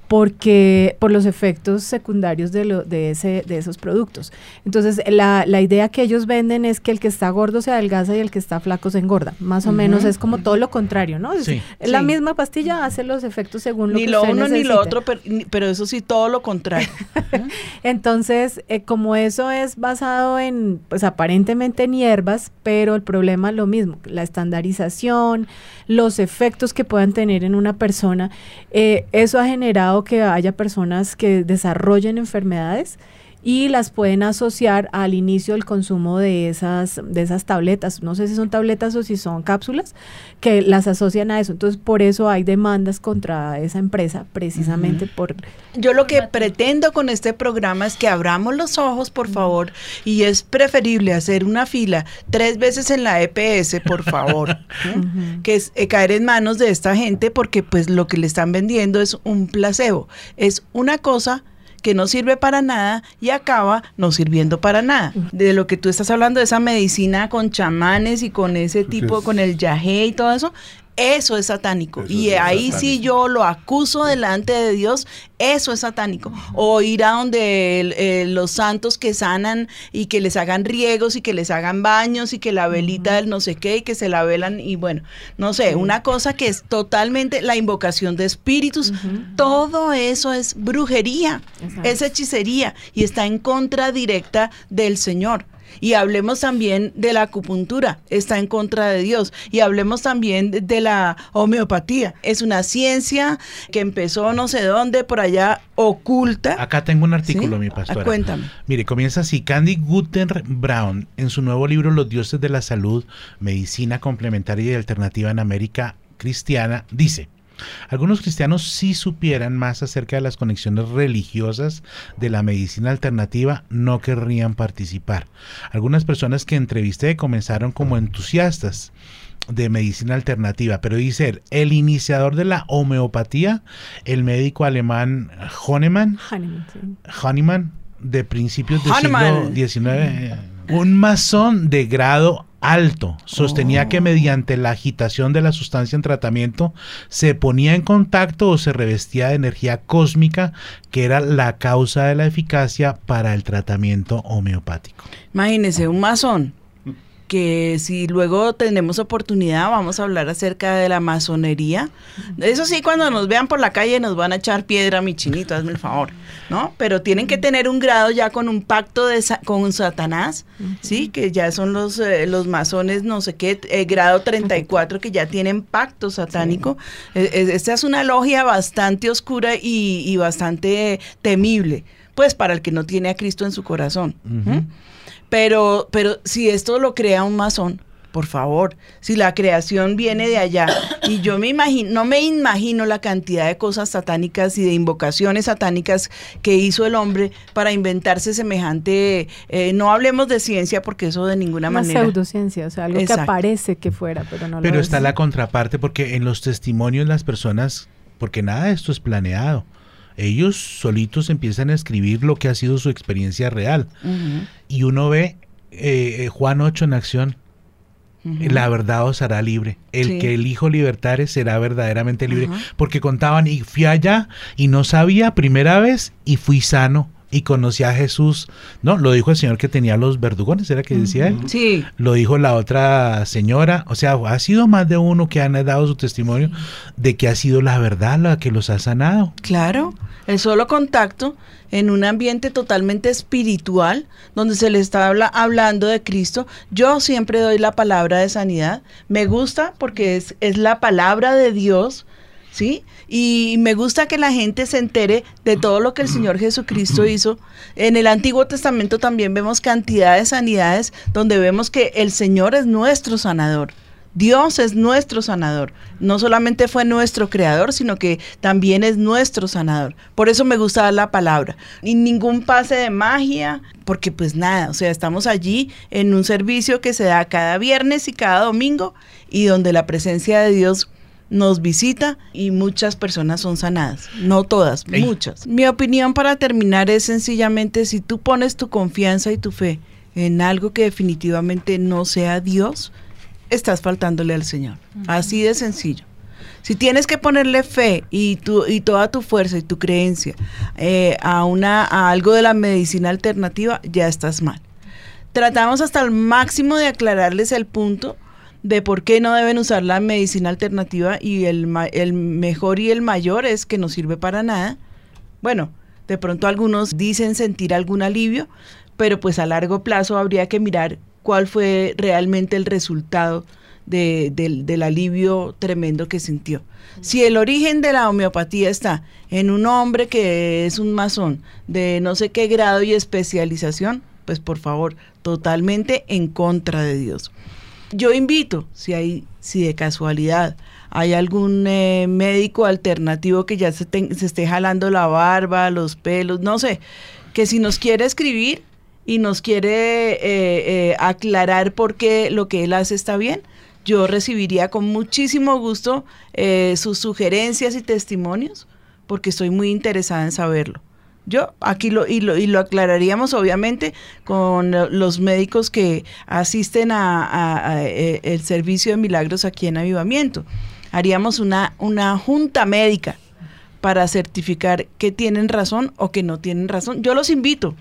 porque por los efectos secundarios de, lo, de, ese, de esos productos. Entonces, la, la, idea que ellos venden es que el que está gordo se adelgaza y el que está flaco se engorda. Más o menos es como todo lo contrario, ¿no? Sí. La misma pastilla hace los efectos según lo ni que lo usted uno ni lo otro, pero, pero, eso sí, todo lo contrario. Entonces, eh, como eso es basado en, pues aparentemente en hierbas, pero el problema es lo mismo, la estandarización, los efectos que puedan tener en una persona, eh, eso ha generado que haya personas que desarrollen enfermedades y las pueden asociar al inicio del consumo de esas, de esas tabletas. No sé si son tabletas o si son cápsulas, que las asocian a eso. Entonces, por eso hay demandas contra esa empresa, precisamente por... Yo lo que pretendo con este programa es que abramos los ojos, por favor, y es preferible hacer una fila tres veces en la EPS, por favor, ¿eh? que es eh, caer en manos de esta gente, porque pues lo que le están vendiendo es un placebo, es una cosa que no sirve para nada y acaba no sirviendo para nada. De lo que tú estás hablando, de esa medicina con chamanes y con ese tipo, con el yagé y todo eso, eso es satánico. Eso y es ahí satánico. sí yo lo acuso delante de Dios, eso es satánico. O ir a donde el, eh, los santos que sanan y que les hagan riegos y que les hagan baños y que la velita uh -huh. del no sé qué y que se la velan y bueno, no sé, uh -huh. una cosa que es totalmente la invocación de espíritus, uh -huh. todo eso es brujería, Exacto. es hechicería y está en contra directa del Señor. Y hablemos también de la acupuntura, está en contra de Dios. Y hablemos también de, la homeopatía. Es una ciencia que empezó no sé dónde, por allá oculta. Acá tengo un artículo, ¿Sí? mi pastora. Ah, cuéntame. Mire, comienza así. Candy Guter Brown, en su nuevo libro Los dioses de la salud, medicina complementaria y alternativa en América cristiana, dice. Algunos cristianos sí supieran más acerca de las conexiones religiosas de la medicina alternativa, no querrían participar. Algunas personas que entrevisté comenzaron como entusiastas de medicina alternativa, pero dice el iniciador de la homeopatía, el médico alemán Hahnemann, de principios del siglo XIX, un masón de grado alto. Sostenía oh. que mediante la agitación de la sustancia en tratamiento se ponía en contacto o se revestía de energía cósmica que era la causa de la eficacia para el tratamiento homeopático. Imagínese, un masón que si luego tenemos oportunidad vamos a hablar acerca de la masonería. Eso sí, cuando nos vean por la calle nos van a echar piedra, mi chinito, hazme el favor, ¿no? Pero tienen que tener un grado ya con un pacto de sa con Satanás, ¿sí? Que ya son los, eh, los masones, no sé qué, eh, grado 34, que ya tienen pacto satánico. Sí. Eh, esta es una logia bastante oscura y, y, bastante temible, pues para el que no tiene a Cristo en su corazón. Uh -huh. Pero, pero si esto lo crea un masón, por favor, si la creación viene de allá y yo me imagino, no me imagino la cantidad de cosas satánicas y de invocaciones satánicas que hizo el hombre para inventarse semejante, eh, no hablemos de ciencia porque eso de ninguna Una manera. pseudociencia, o sea, algo Exacto. que aparece que fuera, pero no Pero lo está es. la contraparte porque en los testimonios las personas, porque nada de esto es planeado ellos solitos empiezan a escribir lo que ha sido su experiencia real. Uh -huh. Y uno ve eh, Juan 8 en acción. Uh -huh. La verdad os hará libre. El sí. que el Hijo libertare será verdaderamente libre. Uh -huh. Porque contaban, y fui allá y no sabía primera vez y fui sano y conocí a Jesús. No, lo dijo el señor que tenía los verdugones, ¿era que decía él? Sí. Lo dijo la otra señora. O sea, ha sido más de uno que han dado su testimonio de que ha sido la verdad la que los ha sanado. Claro, el solo contacto en un ambiente totalmente espiritual, donde se le está habla, hablando de Cristo. Yo siempre doy la palabra de sanidad. Me gusta porque es, es la palabra de Dios. ¿Sí? Y me gusta que la gente se entere de todo lo que el Señor Jesucristo hizo. En el Antiguo Testamento también vemos cantidad de sanidades donde vemos que el Señor es nuestro sanador. Dios es nuestro sanador. No solamente fue nuestro creador, sino que también es nuestro sanador. Por eso me gusta dar la palabra. Y ningún pase de magia, porque pues nada, o sea, estamos allí en un servicio que se da cada viernes y cada domingo y donde la presencia de Dios nos visita y muchas personas son sanadas. No todas, Ey. muchas. Mi opinión para terminar es sencillamente si tú pones tu confianza y tu fe en algo que definitivamente no sea Dios, estás faltándole al Señor. Uh -huh. Así de sencillo. Si tienes que ponerle fe y, tu, y toda tu fuerza y tu creencia eh, a, una, a algo de la medicina alternativa, ya estás mal. Tratamos hasta el máximo de aclararles el punto de por qué no deben usar la medicina alternativa y el, el mejor y el mayor es que no sirve para nada. Bueno, de pronto algunos dicen sentir algún alivio, pero pues a largo plazo habría que mirar cuál fue realmente el resultado de- del, del alivio tremendo que sintió. Si el origen de la homeopatía está en un hombre que es un masón de no sé qué grado y especialización, pues por favor, totalmente en contra de Dios. Yo invito, si hay, si de casualidad hay algún eh, médico alternativo que ya se, ten- se esté jalando la barba, los pelos, no sé, que si nos quiere escribir y nos quiere eh, eh, aclarar por qué lo que él hace está bien, yo recibiría con muchísimo gusto eh, sus sugerencias y testimonios, porque estoy muy interesada en saberlo. Yo aquí lo y, lo y lo aclararíamos obviamente con lo- los médicos que asisten a, eh, el servicio de milagros aquí en Avivamiento. Haríamos una, una junta médica para certificar que tienen razón o que no tienen razón. Yo los invito,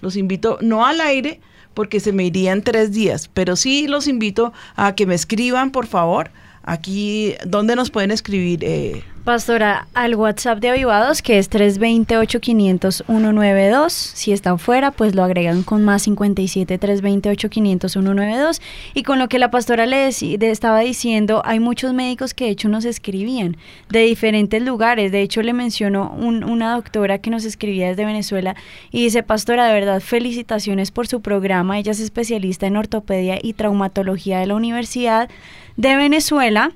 los invito no al aire porque se me irían tres días, pero sí los invito a que me escriban, por favor. Aquí, ¿dónde nos pueden escribir? Eh, Pastora, al WhatsApp de Avivados, que es 320-8500-192. Si están fuera, pues lo agregan con más 57 320-8500-192. Y con lo que la pastora le de- estaba diciendo, hay muchos médicos que de hecho nos escribían de diferentes lugares. De hecho, le mencionó un- una doctora que nos escribía desde Venezuela y dice, pastora, de verdad, felicitaciones por su programa. Ella es especialista en ortopedia y traumatología de la Universidad de Venezuela.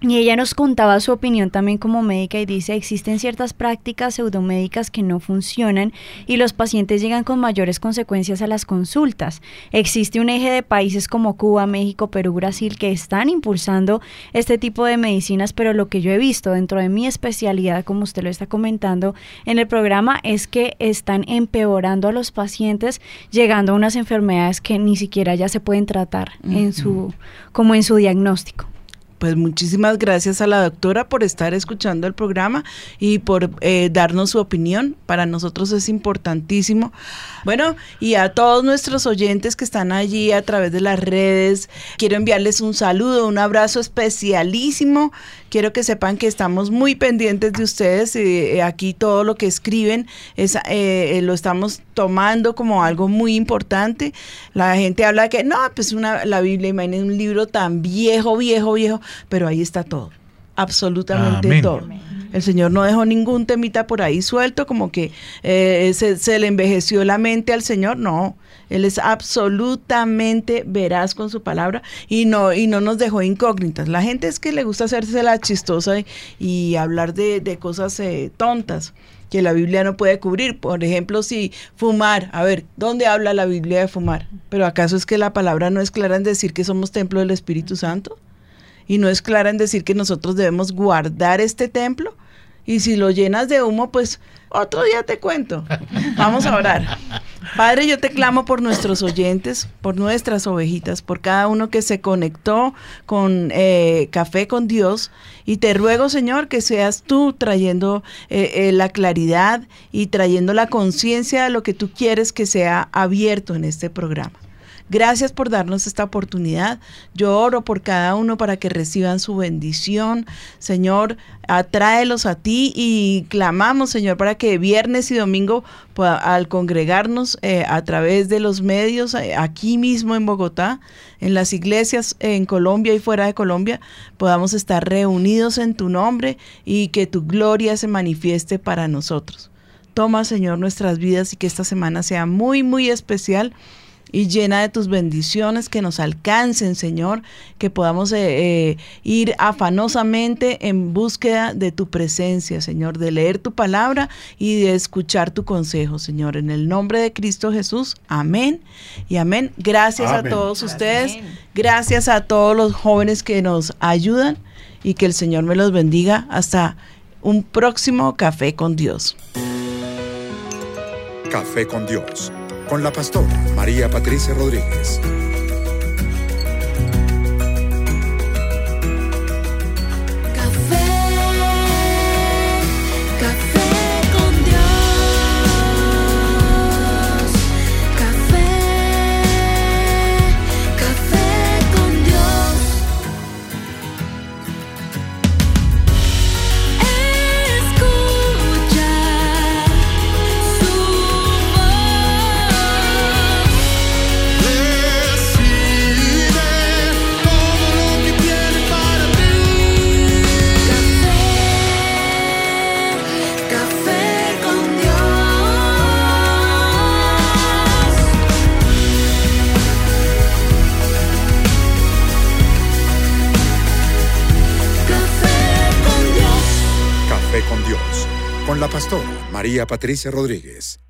Y ella nos contaba su opinión también como médica y dice, existen ciertas prácticas pseudomédicas que no funcionan y los pacientes llegan con mayores consecuencias a las consultas. Existe un eje de países como Cuba, México, Perú, Brasil que están impulsando este tipo de medicinas, pero lo que yo he visto dentro de mi especialidad, como usted lo está comentando en el programa, es que están empeorando a los pacientes, llegando a unas enfermedades que ni siquiera ya se pueden tratar en su, como en su diagnóstico. Pues muchísimas gracias a la doctora por estar escuchando el programa y por eh, darnos su opinión. Para nosotros es importantísimo. Bueno, y a todos nuestros oyentes que están allí a través de las redes, quiero enviarles un saludo, un abrazo especialísimo. Quiero que sepan que estamos muy pendientes de ustedes. eh, aquí todo lo que escriben es, eh, eh, lo estamos tomando como algo muy importante. La gente habla de que no, pues una, la Biblia, imagínense un libro tan viejo, viejo, viejo, pero ahí está todo, absolutamente Amén. todo. El Señor no dejó ningún temita por ahí suelto, como que eh, se, se le envejeció la mente al Señor. No, Él es absolutamente veraz con su palabra y no, y no nos dejó incógnitas. La gente es que le gusta hacerse la chistosa y, y hablar de, de cosas eh, tontas que la Biblia no puede cubrir. Por ejemplo, si fumar, a ver, ¿dónde habla la Biblia de fumar? Pero ¿acaso es que la palabra no es clara en decir que somos templo del Espíritu Santo? y no es clara en decir que nosotros debemos guardar este templo. Y si lo llenas de humo, pues otro día te cuento. Vamos a orar. Padre, yo te clamo por nuestros oyentes, por nuestras ovejitas, por cada uno que se conectó con eh, Café con Dios. Y te ruego, Señor, que seas tú trayendo eh, eh, la claridad y trayendo la conciencia de lo que tú quieres que sea abierto en este programa. Gracias por darnos esta oportunidad. Yo oro por cada uno para que reciban su bendición. Señor, atráelos a ti y clamamos, Señor, para que viernes y domingo al congregarnos eh, a través de los medios eh, aquí mismo en Bogotá, en las iglesias en Colombia y fuera de Colombia, podamos estar reunidos en tu nombre y que tu gloria se manifieste para nosotros. Toma, Señor, nuestras vidas y que esta semana sea muy, muy especial y llena de tus bendiciones que nos alcancen, Señor, que podamos eh, eh, ir afanosamente en búsqueda de tu presencia, Señor, de leer tu palabra y de escuchar tu consejo, Señor. En el nombre de Cristo Jesús, amén y amén. Gracias Amén. a todos ustedes, gracias a todos los jóvenes que nos ayudan y que el Señor me los bendiga hasta un próximo café con Dios. Café con Dios, con la pastora María Patricia Rodríguez. Con la pastora María Patricia Rodríguez.